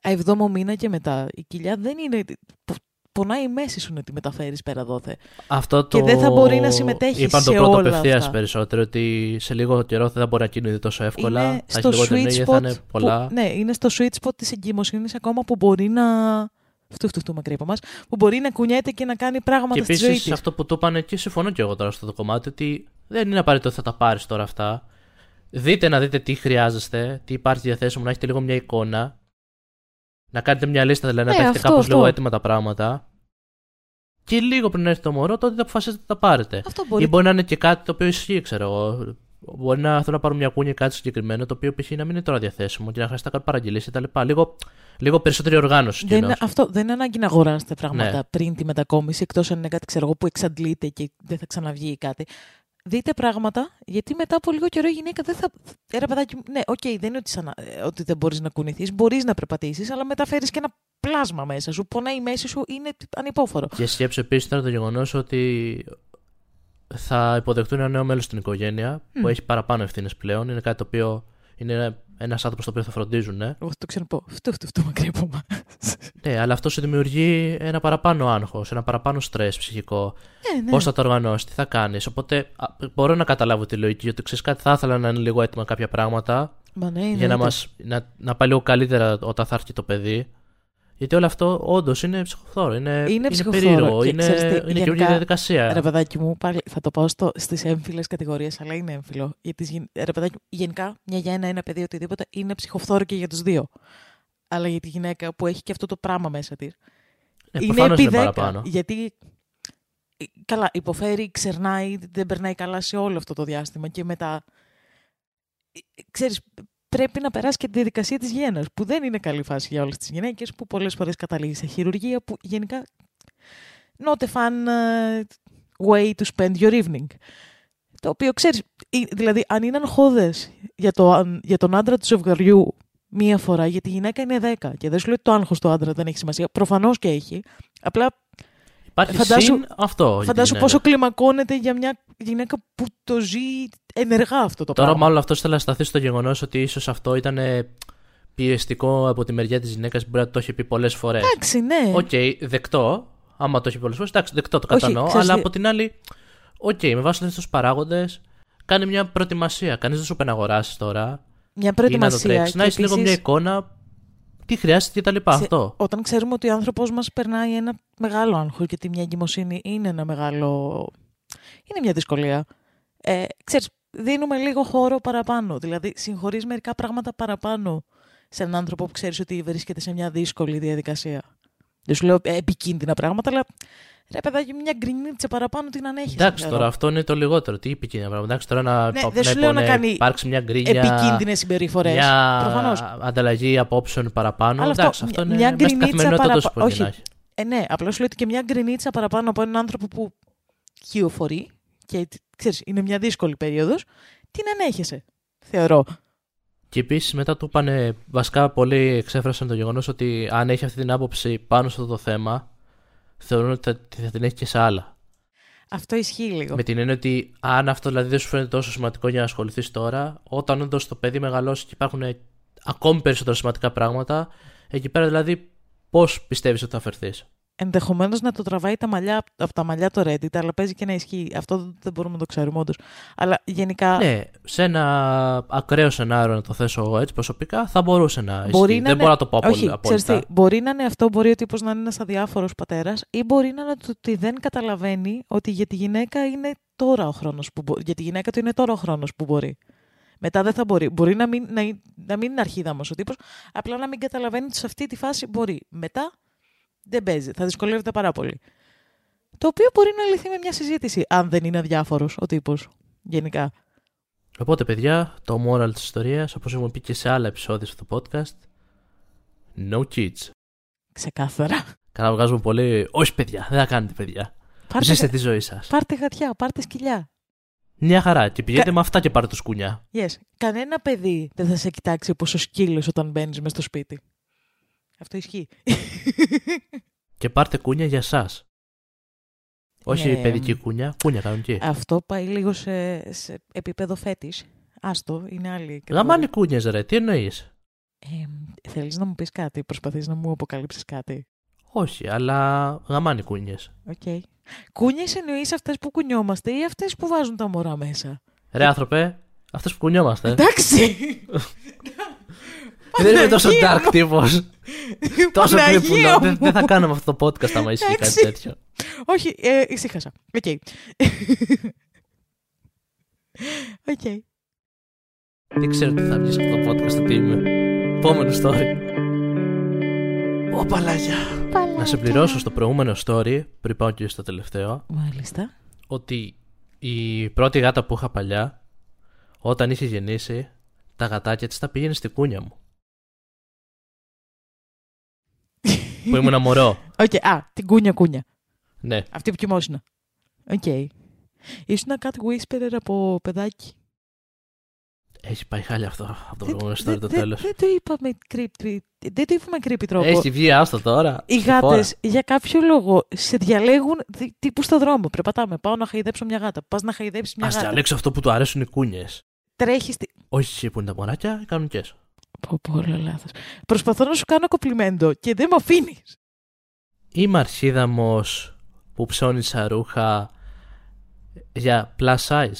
S1: εβδόμο μήνα και μετά η κοιλιά δεν είναι... Πονάει η μέση σου να τη μεταφέρεις πέρα δόθε.
S2: Αυτό το...
S1: Και δεν θα μπορεί να συμμετέχεις
S2: Είπαν
S1: σε
S2: το πρώτο
S1: όλα
S2: απευθείας
S1: αυτά.
S2: περισσότερο ότι σε λίγο καιρό δεν θα μπορεί να κινείται τόσο εύκολα.
S1: Είναι
S2: θα
S1: στο
S2: έχει λιγότερη
S1: sweet
S2: ενέργεια,
S1: spot.
S2: θα είναι πολλά.
S1: Που, ναι, είναι στο sweet spot της εγκυμοσύνης ακόμα που μπορεί να. Φτου, φτου, φτου, μακρύ από μας, που μπορεί να κουνιέται και να κάνει πράγματα
S2: Και
S1: στη ζωή
S2: επίσης
S1: της.
S2: αυτό που το είπανε και συμφωνώ και εγώ τώρα στο το κομμάτι ότι δεν είναι απαραίτητο ότι θα τα πάρεις τώρα αυτά. Δείτε να δείτε τι χρειάζεστε, τι υπάρχει διαθέσιμο, να έχετε λίγο μια εικόνα. Να κάνετε μια λίστα, δηλαδή να
S1: Ναι,
S2: τα έχετε
S1: αυτό,
S2: κάπως
S1: αυτό.
S2: λίγο έτοιμα τα πράγματα. Και λίγο πριν έρθει το μωρό, τότε θα αποφασίσετε να τα πάρετε.
S1: Αυτό
S2: Ή
S1: μπορεί.
S2: μπορεί να είναι και κάτι το οποίο ισχύει, ξέρω εγώ. Μπορεί να θέλω να πάρω μια κούνια ή κάτι συγκεκριμένο, το οποίο π.χ. να μην είναι τώρα διαθέσιμο και να χρειάζεται να κάνω παραγγελίες κτλ. Λίγο, λίγο περισσότερη οργάνωση.
S1: Δεν,
S2: κοινώς.
S1: είναι- αυτό δεν είναι ανάγκη να αγοράσετε πράγματα
S2: Ναι.
S1: πριν τη μετακόμιση, εκτός αν είναι κάτι ξέρω εγώ, που εξαντλείται και δεν θα ξαναβγεί ή κάτι. Δείτε πράγματα, γιατί μετά από λίγο καιρό η γυναίκα δεν θα. Ε, ρε παιδάκι μου, ναι, οκ, δεν είναι ότι, σαν, ε, ότι δεν μπορείς να κουνηθείς, μπορείς να περπατήσεις, αλλά μεταφέρεις και ένα πλάσμα μέσα σου. Πονάει η μέση σου, είναι ανυπόφορο.
S2: Και σκέψου επίσης τώρα το γεγονός ότι θα υποδεχτούν ένα νέο μέλος στην οικογένεια που
S1: Μμ.
S2: έχει παραπάνω ευθύνες πλέον. Είναι κάτι το οποίο είναι ένας άνθρωπος το οποίο θα φροντίζουν. Ναι,
S1: Εγώ θα το ξαναπώ. Αυτό, αυτό, αυτό μακριά από εμάς.
S2: ναι αλλά αυτό σου δημιουργεί ένα παραπάνω άγχος, ένα παραπάνω στρες ψυχικό.
S1: Ε, ναι.
S2: Πώς θα το οργανώσεις, τι θα κάνεις. Οπότε α, μπορώ να καταλάβω τη λογική γιατί ξέρεις κάτι, θα ήθελα να είναι λίγο έτοιμα κάποια πράγματα
S1: Μα ναι,
S2: για να,
S1: εννοείται.
S2: μας, να, να πάει λίγο καλύτερα όταν θα έρθει το παιδί. Γιατί όλο αυτό όντως είναι ψυχοφθόρο. Είναι,
S1: Είναι ψυχοφθόρο
S2: περίεργο.
S1: και
S2: Είναι,
S1: ξέρεις τι,
S2: είναι
S1: γενικά,
S2: καινούργια διαδικασία.
S1: Ρε παιδάκι μου, πάλι θα το πάω στο, στις έμφυλες κατηγορίες, αλλά είναι έμφυλο. Για τις, γυ- ρε παιδάκι μου, γενικά, μια για ένα, ένα παιδί, οτιδήποτε, είναι ψυχοφθόρο και για τους δύο. Αλλά για τη γυναίκα που έχει και αυτό το πράγμα μέσα της,
S2: Ε,
S1: είναι
S2: προφανώς
S1: επί
S2: είναι
S1: 10.
S2: παραπάνω.
S1: Γιατί, ε, καλά, υποφέρει, ξερνάει, δεν περνάει καλά σε όλο αυτό το διάστημα και μετά, ε, ε, ξέρεις, πρέπει να περάσει και τη διαδικασία της γέννας, που δεν είναι καλή φάση για όλες τις γυναίκες, που πολλές φορές καταλήγει σε χειρουργία, που γενικά not a fun uh, way to spend your evening. Το οποίο ξέρεις, ε, δηλαδή αν είναι αγχώδες για, το, αν- για τον άντρα του ζευγαριού μία φορά, γιατί η γυναίκα είναι δέκα και δεν σου λέει ότι το άγχος του άντρα δεν έχει σημασία. Προφανώς και έχει. Απλά
S2: Υπάρχει
S1: Φαντάσου-
S2: συν αυτό. για τη
S1: φαντάσου
S2: γυναίκα.
S1: πόσο κλιμακώνεται για μια γυναίκα που το ζει ενεργά αυτό το
S2: Τώρα,
S1: πράγμα.
S2: μάλλον αυτό ήθελα να σταθεί στο γεγονός ότι ίσως αυτό ήταν ε, πιεστικό από τη μεριά της γυναίκας που μπορεί να το έχει πει πολλές φορές.
S1: Εντάξει, ναι.
S2: Οκ, δεκτό. Άμα το έχει πολλές φορές, εντάξει, δεκτό, το
S1: Όχι,
S2: κατανοώ.
S1: ξέρεις
S2: αλλά
S1: τι-
S2: από την άλλη, οκ, με βάση αυτούς τους παράγοντες, κάνει μια προετοιμασία. Κανείς δεν σου είπε να αγοράσεις τώρα
S1: Μια
S2: ή να το
S1: προετοιμασία.
S2: τρέξεις. Να
S1: και
S2: έχεις λίγο μια
S1: επίσης,
S2: εικόνα τι χρειάζεται και τα λοιπά.
S1: σε-
S2: Αυτό;
S1: Όταν ξέρουμε ότι ο άνθρωπος μας περνάει ένα μεγάλο άγχος, γιατί μια εγκυμοσύνη είναι ένα μεγάλο... είναι μια δυσκολία. Ε, ξέρεις, δίνουμε λίγο χώρο παραπάνω. Δηλαδή, συγχωρείς μερικά πράγματα παραπάνω σε έναν άνθρωπο που ξέρεις ότι βρίσκεται σε μια δύσκολη διαδικασία. Δεν σου λέω ε, επικίνδυνα πράγματα, αλλά ρε παιδάκι, μια γκρινίτσα παραπάνω την ανέχεις.
S2: Εντάξει, τώρα αυτό είναι το λιγότερο. Τι επικίνδυνα πράγματα. Εντάξει, τώρα να,
S1: Ναι,
S2: να,
S1: δεν σου λέω να
S2: υπονε-
S1: κάνει
S2: υπάρξει μια γκρίνια.
S1: Επικίνδυνες συμπεριφορές.
S2: Μια
S1: Προφανώς.
S2: ανταλλαγή απόψεων παραπάνω.
S1: Αλλά αυτό,
S2: Εντάξει, αυτό
S1: μια-
S2: είναι
S1: μια
S2: μέσα στην
S1: γκρινίτσα
S2: καθημερινότητα τόσο
S1: παραπα-
S2: πολύ να
S1: όχι.
S2: έχει.
S1: Ε, ναι, απλώς σου λέω ότι και μια γκρινίτσα παραπάνω από έναν άνθρωπο που χειοφορεί και ξέρεις, είναι μια δύσκολη περίοδος, την ανέχεσαι. Θεωρώ.
S2: Και επίσης μετά του είπανε, βασικά πολλοί εξέφρασαν το γεγονός ότι αν έχει αυτή την άποψη πάνω σε αυτό το θέμα, θεωρούν ότι θα, θα την έχει και σε άλλα.
S1: Αυτό ισχύει λίγο.
S2: Με την έννοια ότι αν αυτό δηλαδή δεν σου φαίνεται τόσο σημαντικό για να ασχοληθείς τώρα, όταν όντως το παιδί μεγαλώσει και υπάρχουν ακόμη περισσότερα σημαντικά πράγματα, εκεί πέρα δηλαδή πώς πιστεύεις ότι θα φερθεί.
S1: Ενδεχομένως να το τραβάει τα μαλλιά, από τα μαλλιά το Reddit, αλλά παίζει και να ισχύει. Αυτό δεν μπορούμε να το ξέρουμε όντως. Αλλά γενικά.
S2: Ναι, σε ένα ακραίο σενάριο να το θέσω εγώ έτσι προσωπικά, θα μπορούσε να
S1: Μπορεί
S2: ισχύει.
S1: να
S2: δεν
S1: είναι-
S2: μπορώ να το πω
S1: Όχι,
S2: απόλυτα.
S1: ξέρεις τι, μπορεί να είναι αυτό, μπορεί ο τύπος να είναι ένας αδιάφορος πατέρας ή μπορεί να είναι ότι δεν καταλαβαίνει ότι για τη γυναίκα είναι τώρα ο χρόνος που μπορεί. Για τη γυναίκα του είναι τώρα ο χρόνος που μπορεί. Μετά δεν θα μπορεί. Μπορεί να μην, να, να μην είναι αρχίδαμος ο τύπος, απλά να μην καταλαβαίνει ότι σε αυτή τη φάση μπορεί. Μετά δεν παίζει. Θα δυσκολεύεται πάρα πολύ. Το οποίο μπορεί να λυθεί με μια συζήτηση, αν δεν είναι αδιάφορος ο τύπος. Γενικά.
S2: Οπότε, παιδιά, το moral της ιστορίας, όπως έχουμε πει και σε άλλα επεισόδια στο podcast, no kids.
S1: Ξεκάθαρα.
S2: Καλά, βγάζουμε πολύ. Όχι, παιδιά, δεν θα κάνετε παιδιά.
S1: Πάρτε,
S2: Ζήστε τη ζωή σας.
S1: πάρτε γατιά, πάρτε σκυλιά.
S2: Μια χαρά. Και πηγαίνετε με αυτά και πάρτε το σκουνιά.
S1: Yes. Κανένα παιδί δεν θα σε κοιτάξει όπως ο σκύλος όταν μπαίνεις μες στο σπίτι. Αυτό ισχύει.
S2: Και πάρτε κούνια για εσά. Όχι
S1: Ναι.
S2: παιδική κούνια, κούνια κανονική.
S1: Αυτό πάει λίγο σε, σε επίπεδο φέτης. Άστο, είναι άλλη. κατηγορία.
S2: Γαμάνε οι κούνιες, ρε, τι εννοείς;
S1: Ε, θέλεις να μου πεις κάτι, προσπαθείς να μου αποκαλύψεις κάτι;
S2: Όχι, αλλά γαμάνε οι κούνιες.
S1: Οκ. Κούνιες εννοείς αυτές που κουνιόμαστε ή αυτές που βάζουν τα μωρά μέσα;
S2: Ρε, άνθρωπε, αυτές που κουνιόμαστε.
S1: Εντάξει.
S2: δεν είμαι τόσο
S1: Παναγία
S2: dark τύπος. τόσο
S1: Παναγία
S2: κρύπουλο. Δεν,
S1: μου.
S2: δεν θα κάναμε αυτό το podcast άμα ισχύει κάτι
S1: Εντάξει.
S2: τέτοιο.
S1: Όχι, ε, ησύχασα. Οκ. Οκ.
S2: Δεν ξέρω τι θα βγει σε αυτό το podcast, το τι είμαι. Επόμενο story. Ω, Παναγία. Να συμπληρώσω στο προηγούμενο story, πριν πάω και στο τελευταίο,
S1: Μάλιστα.
S2: ότι η πρώτη γάτα που είχα παλιά, όταν είχε γεννήσει, τα γατάκια της τα πήγαινε στη κούνια μου. Που ήμουν μωρό.
S1: Οκ, α, την κούνια κούνια.
S2: Ναι.
S1: Αυτή που κοιμόσουν. Οκ. Ήσουν ένα cat whisperer από παιδάκι.
S2: Έχει πάει χάλια αυτό από το
S1: Δεν-
S2: προηγούμενο story
S1: δεν-
S2: το
S1: δεν-
S2: τέλος.
S1: Δεν το είπαμε creepy. Δεν το είπαμε creepy τρόπο.
S2: Έχει βγει άστο τώρα.
S1: Οι
S2: στη φόρα.
S1: γάτες για κάποιο λόγο σε διαλέγουν δι- τύπου στο δρόμο. Περπατάμε. Πάω να χαϊδέψω μια γάτα. Πας να χαϊδέψεις μια
S2: Ας
S1: γάτα.
S2: διαλέξω αυτό που του αρέσουν οι κούνιες.
S1: Τρέχεις. Στη...
S2: Όχι εσύ που είναι τα μωράκια, οι κανονικές.
S1: Πω, πω, όλα λάθος. Προσπαθώ να σου κάνω κομπλιμέντο και δεν με αφήνεις.
S2: Είμαι αρχίδαμος που ψώνισα ρούχα για plus size.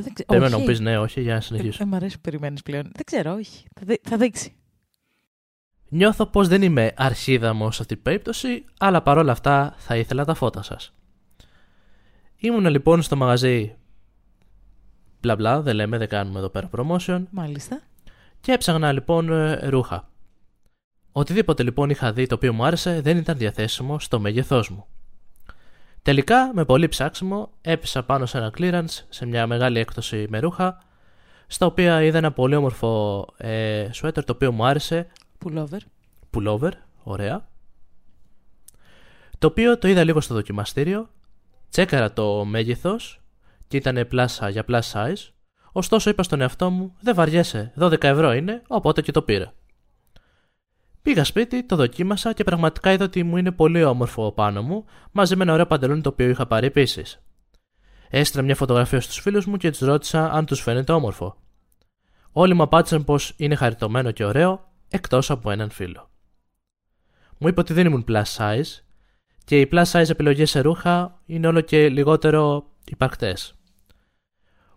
S1: δεν ξέρω.
S2: Πρέπει να
S1: όχι.
S2: μου πεις ναι, όχι, για να
S1: Ε,
S2: συνεχίσω.
S1: ε, μ' αρέσει που περιμένεις πλέον. Δεν ξέρω, όχι. Θα, δει- θα δείξει.
S2: Νιώθω πως δεν είμαι αρχίδαμος σε αυτή την περίπτωση, αλλά παρόλα αυτά θα ήθελα τα φώτα σας. Ήμουν λοιπόν στο μαγαζί μπλα μπλα, δεν λέμε, δεν κάνουμε εδώ πέρα promotion
S1: Μάλιστα.
S2: και έψαγνα λοιπόν ε, ρούχα. Οτιδήποτε λοιπόν είχα δει το οποίο μου άρεσε δεν ήταν διαθέσιμο στο μέγεθός μου. Τελικά, με πολύ ψάξιμο, έπεσα πάνω σε ένα clearance σε μια μεγάλη έκπτωση με ρούχα, στα οποία είδα ένα πολύ όμορφο ε, σουέτερ το οποίο μου άρεσε
S1: Pullover.
S2: pullover, ωραία. Το οποίο το είδα λίγο στο δοκιμαστήριο, τσέκαρα το μέγεθος και ήταν πλάσα για plus size, ωστόσο είπα στον εαυτό μου δεν βαριέσαι, 12 ευρώ είναι, οπότε και το πήρα. Πήγα σπίτι, το δοκίμασα και πραγματικά είδα ότι μου είναι πολύ όμορφο πάνω μου, μαζί με ένα ωραίο παντελόνι το οποίο είχα πάρει επίσης. Έστειλα μια φωτογραφία στους φίλους μου και τους ρώτησα αν τους φαίνεται όμορφο. Όλοι μου απάντησαν πως είναι χαριτωμένο και ωραίο, εκτός από έναν φίλο. Μου είπε ότι δεν ήμουν plus size και οι plus size επιλογές σε ρούχα είναι όλο και λιγότερο υπαρκτές.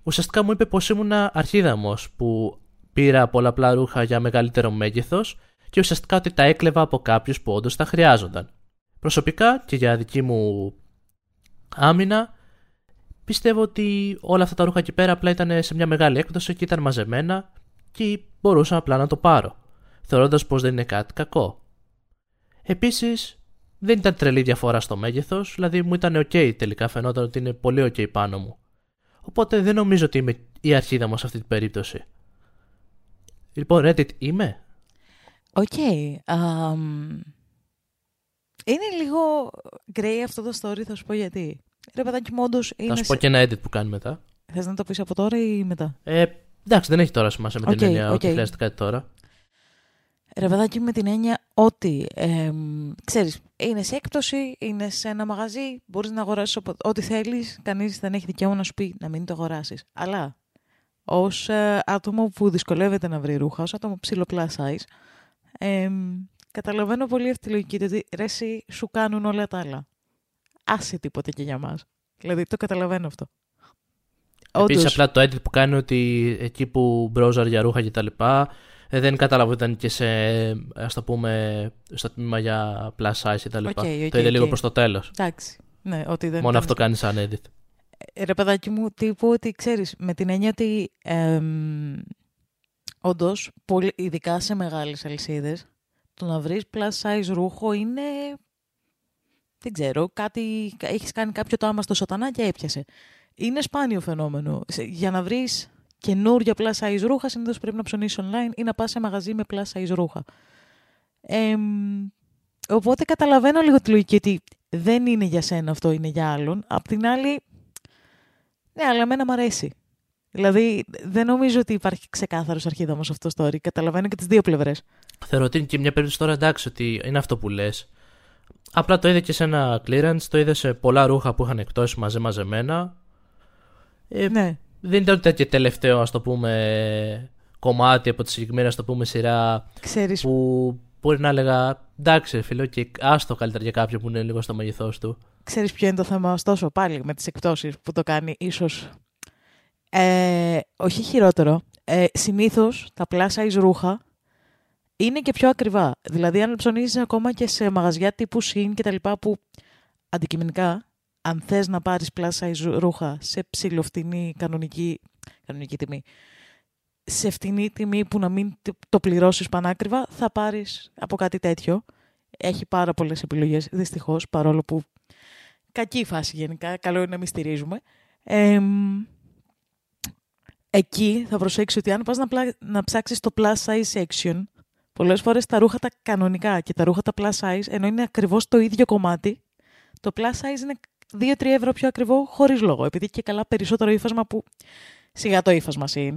S2: Ουσιαστικά μου είπε πως ήμουν αρχίδαμος που πήρα πολλαπλά ρούχα για μεγαλύτερο μέγεθος και ουσιαστικά ότι τα έκλεβα από κάποιους που όντως τα χρειάζονταν. Προσωπικά και για δική μου άμυνα πιστεύω ότι όλα αυτά τα ρούχα εκεί πέρα απλά ήταν σε μια μεγάλη έκδοση και ήταν μαζεμένα και μπορούσα απλά να το πάρω, θεωρώντας πως δεν είναι κάτι κακό. Επίσης, δεν ήταν τρελή διαφορά στο μέγεθος, δηλαδή μου ήταν OK τελικά, φαινόταν ότι είναι πολύ OK πάνω μου. Οπότε δεν νομίζω ότι είμαι η αρχίδα μου σε αυτή την περίπτωση. Λοιπόν, Reddit είμαι.
S1: Οκ. είναι λίγο grey αυτό το story, θα σου πω γιατί. Ρε παιδάκι μου όντως είναι...
S2: Θα σου πω και ένα edit που κάνει μετά.
S1: Θες να το πεις από τώρα ή μετά;
S2: Ε, εντάξει, δεν έχει τώρα σημασία με
S1: Οκ,
S2: την έννοια
S1: οκ.
S2: ότι χρειάζεται κάτι τώρα.
S1: Ρε παιδάκι μου με την έννοια ότι, ε, ξέρεις, είναι σε έκπτωση, είναι σε ένα μαγαζί, μπορείς να αγοράσεις οπο- ό,τι θέλεις, κανείς δεν έχει δικαίωμα να σου πει να μην το αγοράσεις. Αλλά ως ε, άτομο που δυσκολεύεται να βρει ρούχα, ως άτομο ψηλό plus size, ε, καταλαβαίνω πολύ αυτή τη λογική, ότι ρε εσύ σου κάνουν όλα τα άλλα. Άσε τίποτε και για μας. Δηλαδή το καταλαβαίνω αυτό.
S2: Επίσης,
S1: Όντως,
S2: απλά το edit που κάνει ότι εκεί που browsαρε για ρούχα κτλ. Ε, δεν κατάλαβα ότι ήταν και σε, ας το πούμε, στο τμήμα για plus size κτλ.
S1: Ok, ok,
S2: το είδε λίγο
S1: οκ.
S2: προς το τέλος.
S1: εντάξει. Ναι, ότι δεν
S2: Μόνο
S1: ήταν
S2: αυτό κάνεις σαν edit.
S1: Ε, Ρε παιδάκι μου, τύπου ότι ξέρεις, με την έννοια ότι εμ, όντως, πολύ, ειδικά σε μεγάλες αλυσίδες, το να βρεις plus size ρούχο είναι, δεν ξέρω, κάτι, έχεις κάνει κάποιο τάμα στο σατανά και έπιασε. Είναι σπάνιο φαινόμενο. Σε- Για να βρεις καινούργια plus size ρούχα, συνήθως πρέπει να ψωνίσεις online ή να πας σε μαγαζί με plus size ρούχα. Εμ, οπότε καταλαβαίνω λίγο τη λογική ότι δεν είναι για σένα αυτό, είναι για άλλον. Απ' την άλλη, ναι, αλλά εμένα μου αρέσει. Δηλαδή, δεν νομίζω ότι υπάρχει ξεκάθαρος αρχίδαμος σε αυτό το story. Καταλαβαίνω και τις δύο πλευρές.
S2: Θεωρώ ότι είναι και μια περίπτωση τώρα εντάξει ότι είναι αυτό που λες. Απλά το είδε και σε ένα clearance, το είδε σε πολλά ρούχα που είχαν εκτός μαζε μαζεμένα. Ε,
S1: Ναι.
S2: Δεν ήταν ούτε και τελευταίο, ας το πούμε, κομμάτι από τη συγκεκριμένη, ας το πούμε, σειρά
S1: Ξέρεις.
S2: που μπορεί να έλεγα εντάξει, φίλο, και άστο καλύτερα για κάποιον που είναι λίγο στο μέγεθός του.
S1: Ξέρεις ποιο είναι το θέμα, ωστόσο, πάλι με τις εκπτώσεις που το κάνει ίσως ε, όχι χειρότερο. Ε, συνήθως τα plus size ρούχα είναι και πιο ακριβά. Δηλαδή, αν ψωνίζεις ακόμα και σε μαγαζιά τύπου Shein και τα λοιπά που αντικειμενικά, αν θες να πάρεις plus size ρούχα σε ψηλοφτινή κανονική, κανονική τιμή, σε φτηνή τιμή που να μην το πληρώσεις πανάκριβα, θα πάρεις από κάτι τέτοιο. Έχει πάρα πολλές επιλογές, δυστυχώς, παρόλο που κακή φάση γενικά, καλό είναι να μην στηρίζουμε. Εμ, εκεί θα προσέξεις ότι αν πας να, πλα... να ψάξεις το plus size section, πολλές φορές τα ρούχα τα κανονικά και τα ρούχα τα plus size, ενώ είναι ακριβώς το ίδιο κομμάτι, το plus size είναι 2-3 ευρώ πιο ακριβό χωρίς λόγο, επειδή έχει και καλά περισσότερο ύφασμα που σιγά το ύφασμα είναι.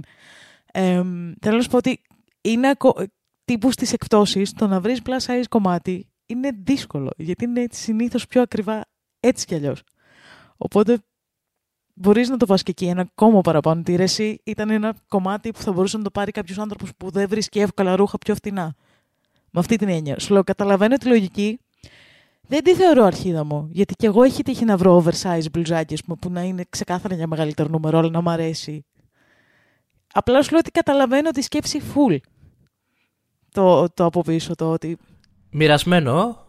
S1: Εμ, θέλω να σου πω ότι είναι ακο... τύπους στις εκπτώσεις το να βρεις plus size κομμάτι είναι δύσκολο, γιατί είναι συνήθως πιο ακριβά έτσι κι αλλιώς. Οπότε μπορείς να το πας και εκεί ένα ακόμα παραπάνω. Ότι ρε, εσύ ήταν ένα κομμάτι που θα μπορούσε να το πάρει κάποιος άνθρωπος που δεν βρίσκει εύκολα ρούχα πιο φτηνά. Με αυτή την έννοια. Σου λέω, καταλαβαίνω τη λογική. Δεν τη θεωρώ αρχίδα μου. Γιατί κι εγώ έχει τύχει να βρω oversize μπλουζάκι ας πούμε, που να είναι ξεκάθαρα για μεγαλύτερο νούμερο, αλλά να μ' αρέσει. Απλά σου λέω ότι καταλαβαίνω τη σκέψη full. Το, το από πίσω, το ότι.
S2: Μοιρασμένο,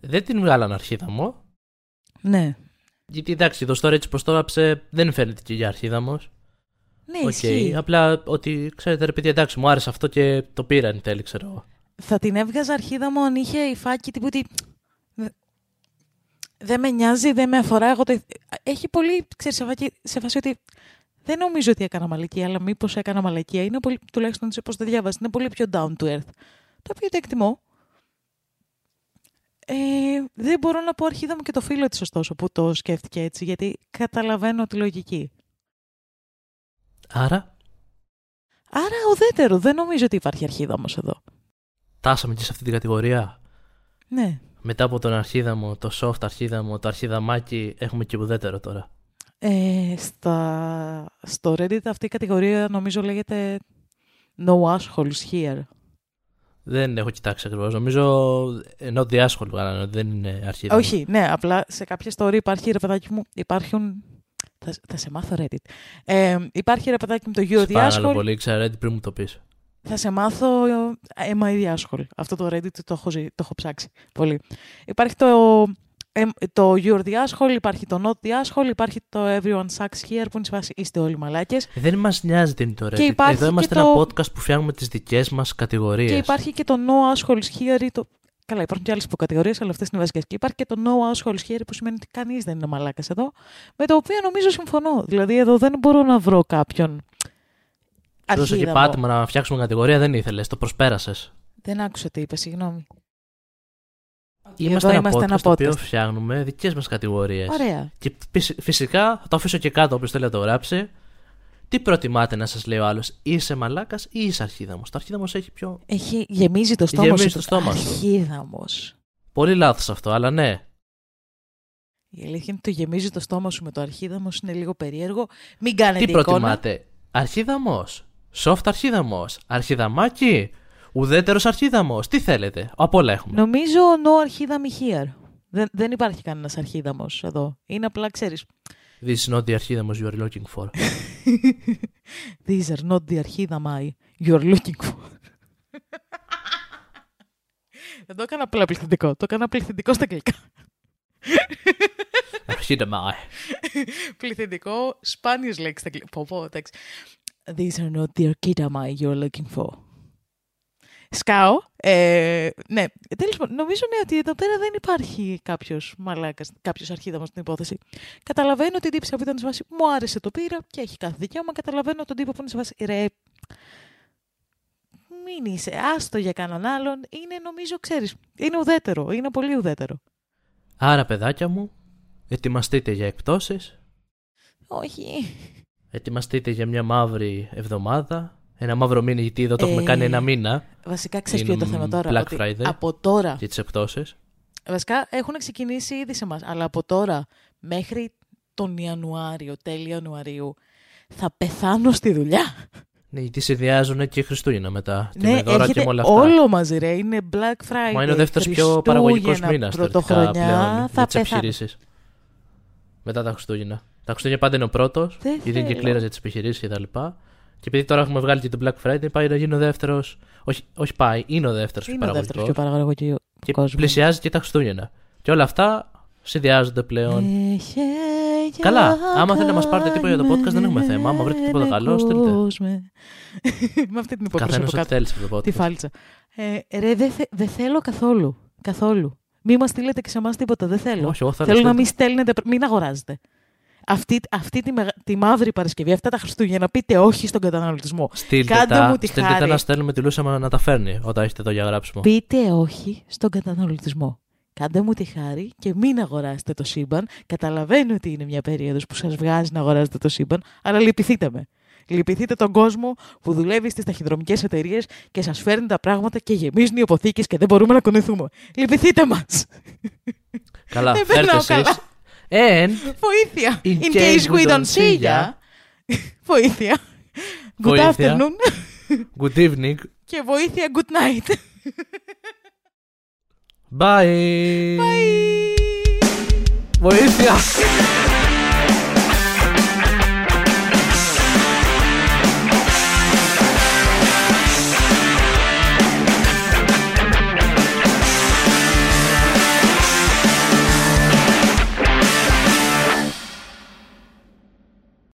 S2: δεν την βγάλαν αρχίδα μου.
S1: Ναι.
S2: Γιατί εντάξει, το story έτσι πως το έγραψε δεν φαίνεται και για αρχίδα μου.
S1: Ναι,
S2: Οκ.
S1: ισχύει.
S2: Απλά ότι ξέρετε, ρε παιδιά, εντάξει, μου άρεσε αυτό και το πήρα εν τέλει, ξέρω εγώ.
S1: θα την έβγαζα αρχίδα μου αν είχε υφάκι τύπου ότι «Δε- δεν με νοιάζει, δεν με αφορά. Εγώ το... Έχει πολύ, ξέρεις, υφάκι, σε φάση ότι δεν νομίζω ότι έκανα μαλακία, αλλά μήπως έκανα μαλακία. Είναι πολύ, τουλάχιστον σε πώς το διάβασα, είναι πολύ πιο down to earth. Το οποίο το εκτιμώ. Ε, δεν μπορώ να πω αρχίδα μου και το φίλο της ωστόσο που το σκέφτηκε έτσι, γιατί καταλαβαίνω τη λογική.
S2: Άρα,
S1: Άρα ουδέτερο, δεν νομίζω ότι υπάρχει αρχίδα όμως εδώ.
S2: τάσαμε και σε αυτή την κατηγορία;
S1: Ναι.
S2: Μετά από τον αρχίδα μου, το soft αρχίδα μου, το αρχίδαμάκι, έχουμε και ουδέτερο τώρα.
S1: Ε, στα, στο Reddit αυτή η κατηγορία νομίζω λέγεται No assholes here.
S2: Δεν έχω κοιτάξει ακριβώς. Νομίζω ενώ διάσχολο κάνανε, δεν είναι αρχίδα. μου.
S1: Όχι, ναι, απλά σε κάποια story υπάρχει ρε παιδάκι μου, υπάρχουν. Θα, θα σε μάθω Reddit. Ε, υπάρχει ρε παιδάκι μου το You
S2: Σε παρακαλώ
S1: διάσχολ.
S2: πολύ, ξέρω Reddit πριν μου το πεις.
S1: Θα σε μάθω ε, MI διάσχολ. Αυτό το Reddit το έχω, ζει- το έχω ψάξει πολύ. Υπάρχει το Ε, το You're the asshole, υπάρχει το Not the asshole, υπάρχει το Everyone sucks here που είναι σε φάση είστε όλοι μαλάκες.
S2: Ε, Δεν μας νοιάζει τι είναι το
S1: Και
S2: Reddit.
S1: υπάρχει
S2: Εδώ είμαστε
S1: και
S2: ένα
S1: το-
S2: podcast που φτιάχνουμε τις δικές μας κατηγορίες.
S1: Και υπάρχει και το No assholes here ή το... Καλά, υπάρχουν και άλλες υποκατηγορίες, αλλά αυτές είναι βασικές. Και υπάρχει και το No assholes here που σημαίνει ότι κανείς δεν είναι μαλάκας εδώ. Με το οποίο νομίζω συμφωνώ. Δηλαδή, εδώ δεν μπορώ να βρω κάποιον.
S2: Δώσε και
S1: αρχίδαμο.
S2: πάτημα να φτιάξουμε κατηγορία, δεν ήθελες, το προσπέρασες.
S1: Δεν άκουσα τι είπες, συγγνώμη.
S2: Είμαστε,
S1: Εδώ
S2: ένα
S1: είμαστε
S2: podcast
S1: ένα
S2: το οποίο
S1: podcast.
S2: φτιάχνουμε δικές μας κατηγορίες.
S1: Ωραία.
S2: Και φυσ- φυσικά θα το αφήσω και κάτω όποιος θέλει να το γράψει. Τι προτιμάτε να σας λέει ο άλλος, είσαι μαλάκας ή είσαι αρχίδαμος; Το αρχίδαμος έχει πιο.
S1: Έχει, γεμίζει το στόμα
S2: Γεμίζει
S1: σου.
S2: το στόμα σου.
S1: Αρχίδαμος.
S2: Πολύ λάθος αυτό, αλλά ναι.
S1: Η αλήθεια είναι ότι το γεμίζει το στόμα σου με το αρχίδαμος είναι λίγο περίεργο. Μην κάνετε
S2: Τι
S1: εικόνα.
S2: προτιμάτε, αρχίδαμος, soft αρχίδαμος, αρχιδαμάκι, ουδέτερος αρχίδαμος. Τι θέλετε, από όλα έχουμε.
S1: Νομίζω no αρχίδαμι here. Δεν, δεν υπάρχει κανένας αρχίδαμος εδώ. Είναι απλά, ξέρεις.
S2: This is not the αρχίδαμος you are looking for.
S1: These are not the αρχίδαμοι you're looking for. Δεν το έκανα απλά πληθυντικό. Το έκανα πληθυντικό στα αγγλικά.
S2: Αρχίδαμα.
S1: πληθυντικό, σπάνιο λέξη στα αγγλικά. Πω, πω, εντάξει. These are not the αρχίδαμοι you're looking for. Σκάω. Ε, ναι, τέλος πάντων, νομίζω ναι, ότι εδώ πέρα δεν υπάρχει κάποιος μαλάκας, κάποιος αρχίδαμος στην υπόθεση. Καταλαβαίνω την τύψη που ήταν σε βάσης μου άρεσε το πήρα και έχει κάθε δικαίωμα. Καταλαβαίνω τον τύπο που είναι σε βάση ρε. Μην είσαι άστο για κανέναν άλλον. Είναι νομίζω, ξέρεις, είναι ουδέτερο. Είναι πολύ ουδέτερο.
S2: Άρα, παιδάκια μου, ετοιμαστείτε για εκπτώσεις,
S1: Όχι.
S2: Ετοιμαστείτε για μια μαύρη εβδομάδα, ένα μαύρο μήνα, γιατί εδώ το έχουμε
S1: Ε,
S2: κάνει ένα μήνα
S1: Βασικά ξέρεις ποιο είναι το
S2: Είναι
S1: θέμα τώρα.
S2: Black
S1: ότι
S2: Friday.
S1: Από τώρα
S2: για τις εκπτώσεις.
S1: Βασικά έχουν ξεκινήσει ήδη σε εμάς. Αλλά από τώρα μέχρι τον Ιανουάριο, τέλη Ιανουαρίου, θα πεθάνω στη δουλειά.
S2: Ναι, γιατί συνδυάζουν και Χριστούγεννα μετά. Και
S1: ναι,
S2: με δώρα και
S1: έρχεται
S2: με όλα αυτά.
S1: όλο μαζί, ρε. Είναι Black Friday.
S2: Μα είναι ο δεύτερος πιο παραγωγικός
S1: Χριστούγεννα,
S2: μήνας τελικά
S1: Πρωτοχρονιά.
S2: πλέον
S1: θα
S2: για τις
S1: πεθάνω.
S2: επιχειρήσεις. Μετά τα Χριστούγεννα. Τα Χριστούγεννα πάντα είναι ο πρώτος,
S1: Δεν
S2: γιατί είναι και
S1: θέλω.
S2: κλήρα για τι επιχειρήσει κτλ. Και επειδή τώρα έχουμε βγάλει και το Black Friday, πάει να γίνει ο δεύτερος. Όχι, όχι πάει, είναι ο δεύτερος πιο
S1: Είναι ο δεύτερος πιο
S2: παραγωγικό.
S1: παραγωγικό
S2: Και
S1: κόσμος.
S2: πλησιάζει και τα Χριστούγεννα. Και όλα αυτά συνδυάζονται πλέον.
S1: Έχε
S2: Καλά,
S1: για
S2: άμα θέλετε να μας πάρετε τίποτα για το podcast, δεν έχουμε θέμα. Άμα βρείτε τίποτα καλό, στείλτε.
S1: κόσμε. Με αυτή την υπόκριση
S2: Καθένας
S1: από
S2: ό,τι
S1: κάτω.
S2: θέλει από το
S1: Τη
S2: podcast.
S1: φάλτσα. Ε, ρε, δεν θε, δε θέλω καθόλου. Καθόλου. Μη μας στείλετε και σε εμάς τίποτα. Δεν θέλω.
S2: Όχι, εγώ θέλω.
S1: θέλω να
S2: στείλτε.
S1: μην στέλνετε, μην αγοράζετε. Αυτή, αυτή τη, μεγα- τη μαύρη Παρασκευή, αυτά τα Χριστούγεννα, πείτε όχι στον καταναλωτισμό.
S2: Στείλτε
S1: Κάντε
S2: τα,
S1: μου τη
S2: στείλτε τα
S1: χάρη.
S2: να στέλνουμε τη Λούσα να τα φέρνει όταν έχετε εδώ για γράψιμο.
S1: Πείτε όχι στον καταναλωτισμό. Κάντε μου τη χάρη και μην αγοράσετε το σύμπαν. Καταλαβαίνω ότι είναι μια περίοδος που σας βγάζει να αγοράσετε το σύμπαν, αλλά λυπηθείτε με. Λυπηθείτε τον κόσμο που δουλεύει στις ταχυδρομικές εταιρείες και σας φέρνει τα πράγματα και γεμίζουν οι αποθήκες και δεν μπορούμε να κουνηθούμε. Λυπηθείτε μας.
S2: Καλά,
S1: Δεν
S2: φέρτε
S1: περνάω
S2: εσεί.
S1: Καλά.
S2: And
S1: Βοήθεια.
S2: In
S1: In case we don't see ya. Βοήθεια. Good
S2: Βοήθεια.
S1: afternoon.
S2: good evening.
S1: Και βοήθεια good night.
S2: Bye.
S1: Bye.
S2: Βοήθεια.